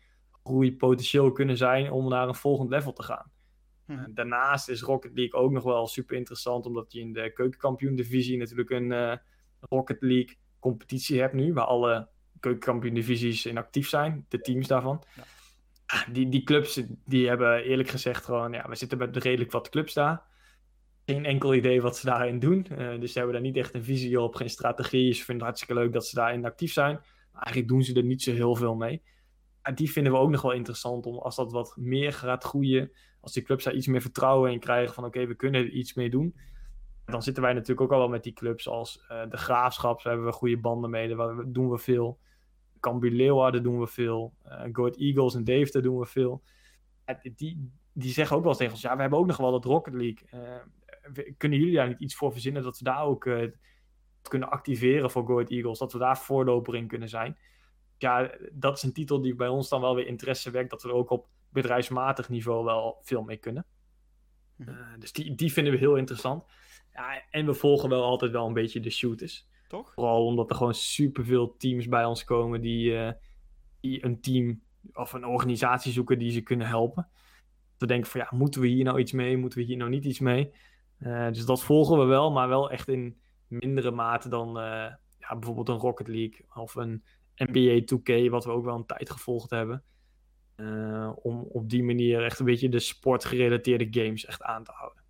groeipotentieel kunnen zijn om naar een volgend level te gaan. Eh, Daarnaast is Rocket League ook nog wel super interessant, omdat je in de keukenkampioen divisie natuurlijk een eh, Rocket League competitie hebt nu, waar alle keukenkampioen divisies in actief zijn, de teams daarvan. Ja. Ah, Die, die clubs, die hebben eerlijk gezegd gewoon, ja, we zitten met redelijk wat clubs daar. Geen enkel idee wat ze daarin doen. eh, dus ze hebben daar niet echt een visie op, geen strategie. Ze vinden het hartstikke leuk dat ze daarin actief zijn. Maar eigenlijk doen ze er niet zo heel veel mee. En die vinden we ook nog wel interessant om als dat wat meer gaat groeien. Als die clubs daar iets meer vertrouwen in krijgen van oké, we kunnen er iets mee doen. Dan zitten wij natuurlijk ook al wel met die clubs als eh, de Graafschap. Daar hebben we goede banden mee. Daar doen we veel. Cambuur Leeuwarden doen we veel. eh Go Ahead Eagles en Deventer doen we veel. Die, die zeggen ook wel eens tegen ons, ja, we hebben ook nog wel dat Rocket League. Eh, kunnen jullie daar niet iets voor verzinnen dat we daar ook eh, kunnen activeren voor Go Ahead Eagles? Dat we daar voorloper in kunnen zijn? Ja, dat is een titel die bij ons dan wel weer interesse wekt, dat we er ook op bedrijfsmatig niveau wel veel mee kunnen. Mhm. Dus die, die vinden we heel interessant. Ja, en we volgen wel altijd wel een beetje de shooters. Toch? Vooral omdat er gewoon superveel teams bij ons komen die, eh, die een team of een organisatie zoeken die ze kunnen helpen. We denken van ja, moeten we hier nou iets mee? Moeten we hier nou niet iets mee? Eh, dus dat volgen we wel, maar wel echt in mindere mate dan eh, ja, bijvoorbeeld een Rocket League of een NBA 2K, wat we ook wel een tijd gevolgd hebben. Eh, om op die manier echt een beetje de sportgerelateerde games echt aan te houden.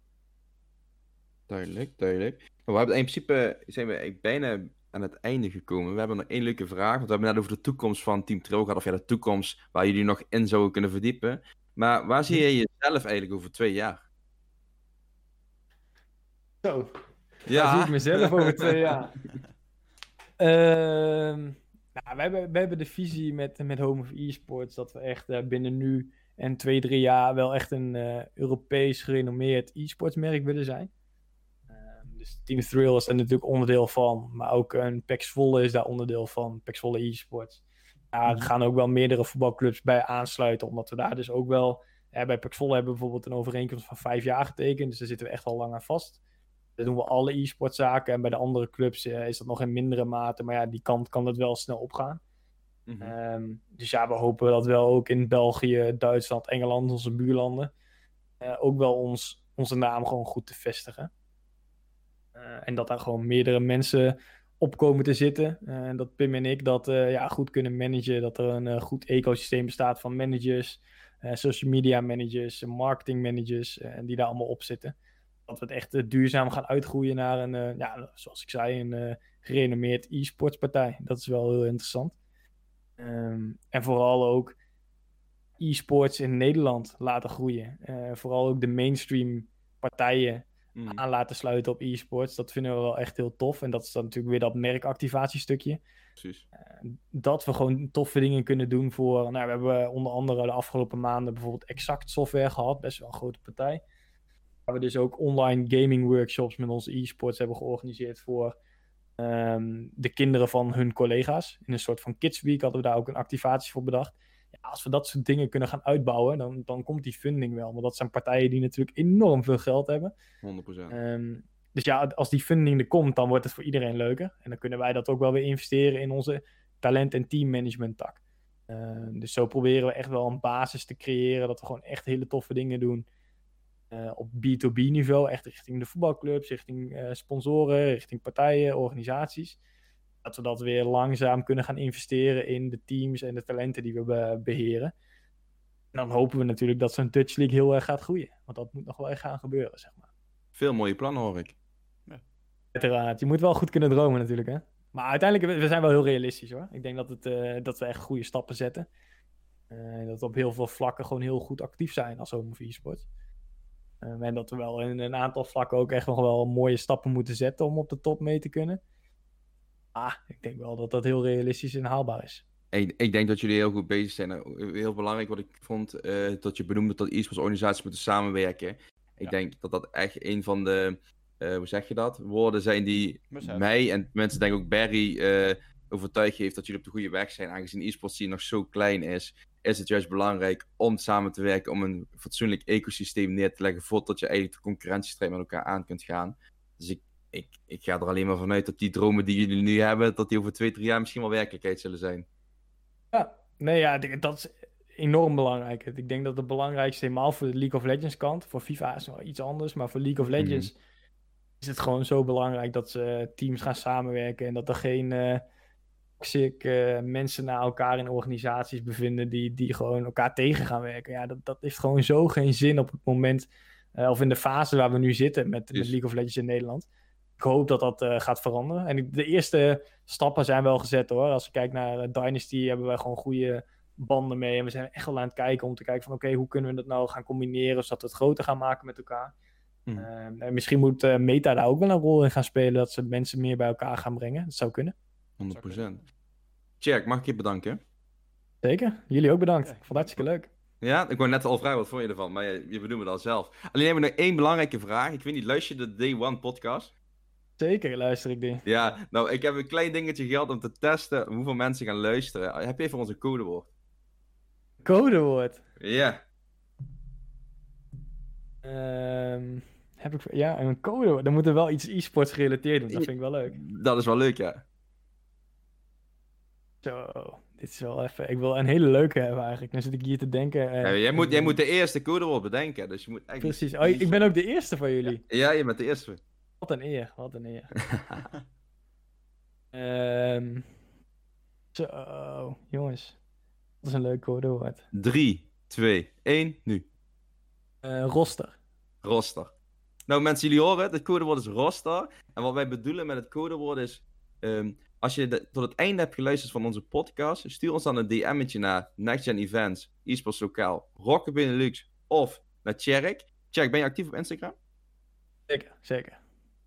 Duidelijk, duidelijk. We hebben in principe zijn we bijna aan het einde gekomen. We hebben nog één leuke vraag. Want we hebben net over de toekomst van Team Trail gehad. Of ja, de toekomst waar jullie nog in zouden kunnen verdiepen. Maar waar zie je jezelf eigenlijk over twee jaar? Zo. Ja. zie ik mezelf over twee jaar. Ehm, nou, we, hebben, we hebben de visie met, met Home of Esports dat we echt uh, binnen nu en twee, drie jaar wel echt een uh, Europees gerenommeerd e-sportsmerk willen zijn. Dus Team Thrill is er natuurlijk onderdeel van. Maar ook een Pax Volle is daar onderdeel van. Pax Volle eSports. Daar mhm. gaan ook wel meerdere voetbalclubs bij aansluiten. Omdat we daar dus ook wel... bij Pax Volle hebben we bijvoorbeeld een overeenkomst van vijf jaar getekend. Dus daar zitten we echt al lang aan vast. Daar doen we alle e-sportzaken. En bij de andere clubs eh, is dat nog in mindere mate. Maar ja, die kant kan het wel snel opgaan. Mm dus ja, we hopen dat wel ook in België, Duitsland, Engeland, onze buurlanden... Uh, ook wel ons, onze naam gewoon goed te vestigen. Eh, en dat daar gewoon meerdere mensen op komen te zitten. Eh, en dat Pim en ik dat eh, ja, goed kunnen managen. Dat er een goed ecosysteem bestaat van managers, social media managers, marketing managers, die daar allemaal op zitten. Dat we het echt duurzaam gaan uitgroeien naar een, ja, zoals ik zei, een gerenommeerd e-sportspartij. Dat is wel heel interessant. Ehm, en vooral ook e-sports in Nederland laten groeien. vooral ook de mainstream partijen mm. aan laten sluiten op e-sports. Dat vinden we wel echt heel tof. En dat is dan natuurlijk weer dat merkactivatiestukje. Precies. Uh, dat we gewoon toffe dingen kunnen doen voor... Nou, we hebben onder andere de afgelopen maanden bijvoorbeeld Exact Software gehad. Best wel een grote partij. Waar we dus ook online gaming workshops met onze e-sports hebben georganiseerd voor... Ehm, de kinderen van hun collega's. In een soort van Kids Week hadden we daar ook een activatie voor bedacht als we dat soort dingen kunnen gaan uitbouwen, dan, dan komt die funding wel. Want dat zijn partijen die natuurlijk enorm veel geld hebben. 100%. Um, ehm, dus ja, als die funding er komt, dan wordt het voor iedereen leuker. En dan kunnen wij dat ook wel weer investeren in onze talent- en teammanagement tak. Ehm, dus zo proberen we echt wel een basis te creëren. Dat we gewoon echt hele toffe dingen doen. Uh, op B2B niveau, echt richting de voetbalclubs, richting uh, sponsoren, richting partijen, organisaties dat we dat weer langzaam kunnen gaan investeren in de teams en de talenten die we beheren. En dan hopen we natuurlijk dat zo'n Dutch League heel erg gaat groeien. Want dat moet nog wel echt gaan gebeuren, zeg maar. Veel mooie plannen hoor ik. Ja. Uiteraard. Je moet wel goed kunnen dromen natuurlijk, hè. Maar uiteindelijk, we zijn wel heel realistisch hoor. Ik denk dat, het, uh, dat we echt goede stappen zetten. Uh, dat we op heel veel vlakken gewoon heel goed actief zijn als Home of Esports. Uh, en dat we wel in een aantal vlakken ook echt nog wel mooie stappen moeten zetten om op de top mee te kunnen. Ah, ik denk wel dat dat heel realistisch en haalbaar is. Ik, ik denk dat jullie heel goed bezig zijn. Nou, heel belangrijk wat ik vond, uh, dat je benoemde dat e-sports organisaties moeten samenwerken. Ik denk dat dat echt een van de, uh, hoe zeg je dat, woorden zijn die mij en mensen denk ook Barry uh, overtuigd heeft dat jullie op de goede weg zijn. Aangezien e-sports scene nog zo klein is, is het juist belangrijk om samen te werken, om een fatsoenlijk ecosysteem neer te leggen voordat je eigenlijk de concurrentiestrijd met elkaar aan kunt gaan. Dus ik ik, ik ga er alleen maar vanuit dat die dromen die jullie nu hebben, dat die over twee, drie jaar misschien wel werkelijkheid zullen zijn. Ja, nee, ja, dat is enorm belangrijk. Ik denk dat het belangrijkste, helemaal voor de League of Legends kant, voor FIFA is nog iets anders, maar voor League of mhm. Legends is het gewoon zo belangrijk dat ze teams gaan samenwerken en dat er geen uh, toxic uh, mensen naar elkaar in organisaties bevinden die, die gewoon elkaar tegen gaan werken. Ja, dat, dat heeft gewoon zo geen zin op het moment, uh, of in de fase waar we nu zitten met, met League of Legends in Nederland ik hoop dat dat uh, gaat veranderen. En de eerste stappen zijn wel gezet hoor. Als je kijkt naar uh, Dynasty, hebben we gewoon goede banden mee. En we zijn echt wel aan het kijken om te kijken van oké, hoe kunnen we dat nou gaan combineren zodat we het groter gaan maken met elkaar. Hmm. Uh, en misschien moet Meta daar ook wel een rol in gaan spelen, dat ze mensen meer bij elkaar gaan brengen. Dat zou kunnen. 100%. Jack, mag ik je bedanken? Zeker, jullie ook bedankt. Ik vond het hartstikke leuk. Ja, ik wou net al vragen, wat vond je ervan? Maar je, je bedoelt het al zelf. Alleen hebben we nog één belangrijke vraag. Ik weet niet, luister je de Day One podcast? Zeker luister ik die. Ja, nou, ik heb een klein dingetje gehad om te testen hoeveel mensen gaan luisteren. Heb je even onze codewoord? Codewoord? Ja. Um, heb ik... Ja, een codewoord. Dan moet er wel iets e-sports gerelateerd doen. Dat vind ik wel leuk. Dat is wel leuk, ja. Zo, dit is wel even... Ik wil een hele leuke hebben eigenlijk. Dan zit ik hier te denken. en- Ja, jij, moet, jij moet de eerste codewoord bedenken, dus je moet echt... Precies. Oh, ik ben ook de eerste van jullie. Ja, je bent de eerste. Wat een eer, wat een eer. Ehm zo, jongens. Dat is een leuk codewoord. 3, 2, 1, nu. Eh roster. Roster. Nou mensen, jullie horen het, het codewoord is roster. En wat wij bedoelen met het codewoord is... ehm, als je de- tot het einde hebt geluisterd van onze podcast, stuur ons dan een DM'tje naar Next Gen Events, eSports Lokaal, Rocket Benelux of naar Tjerk. Tjerk, ben je actief op Instagram? Zeker, zeker.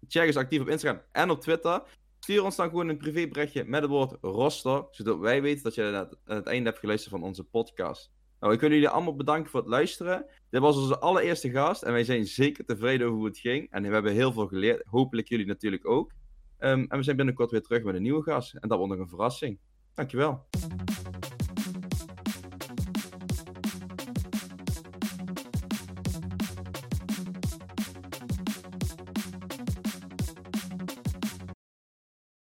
Tjerk is actief op Instagram en op Twitter. Stuur ons dan gewoon een privéberichtje met het woord roster, zodat wij weten dat je het, aan het einde hebt geluisterd van onze podcast. Nou, ik wil jullie allemaal bedanken voor het luisteren. Dit was onze allereerste gast en wij zijn zeker tevreden over hoe het ging. En we hebben heel veel geleerd. Hopelijk jullie natuurlijk ook. Ehm, en we zijn binnenkort weer terug met een nieuwe gast. En dat wordt nog een verrassing. Dankjewel.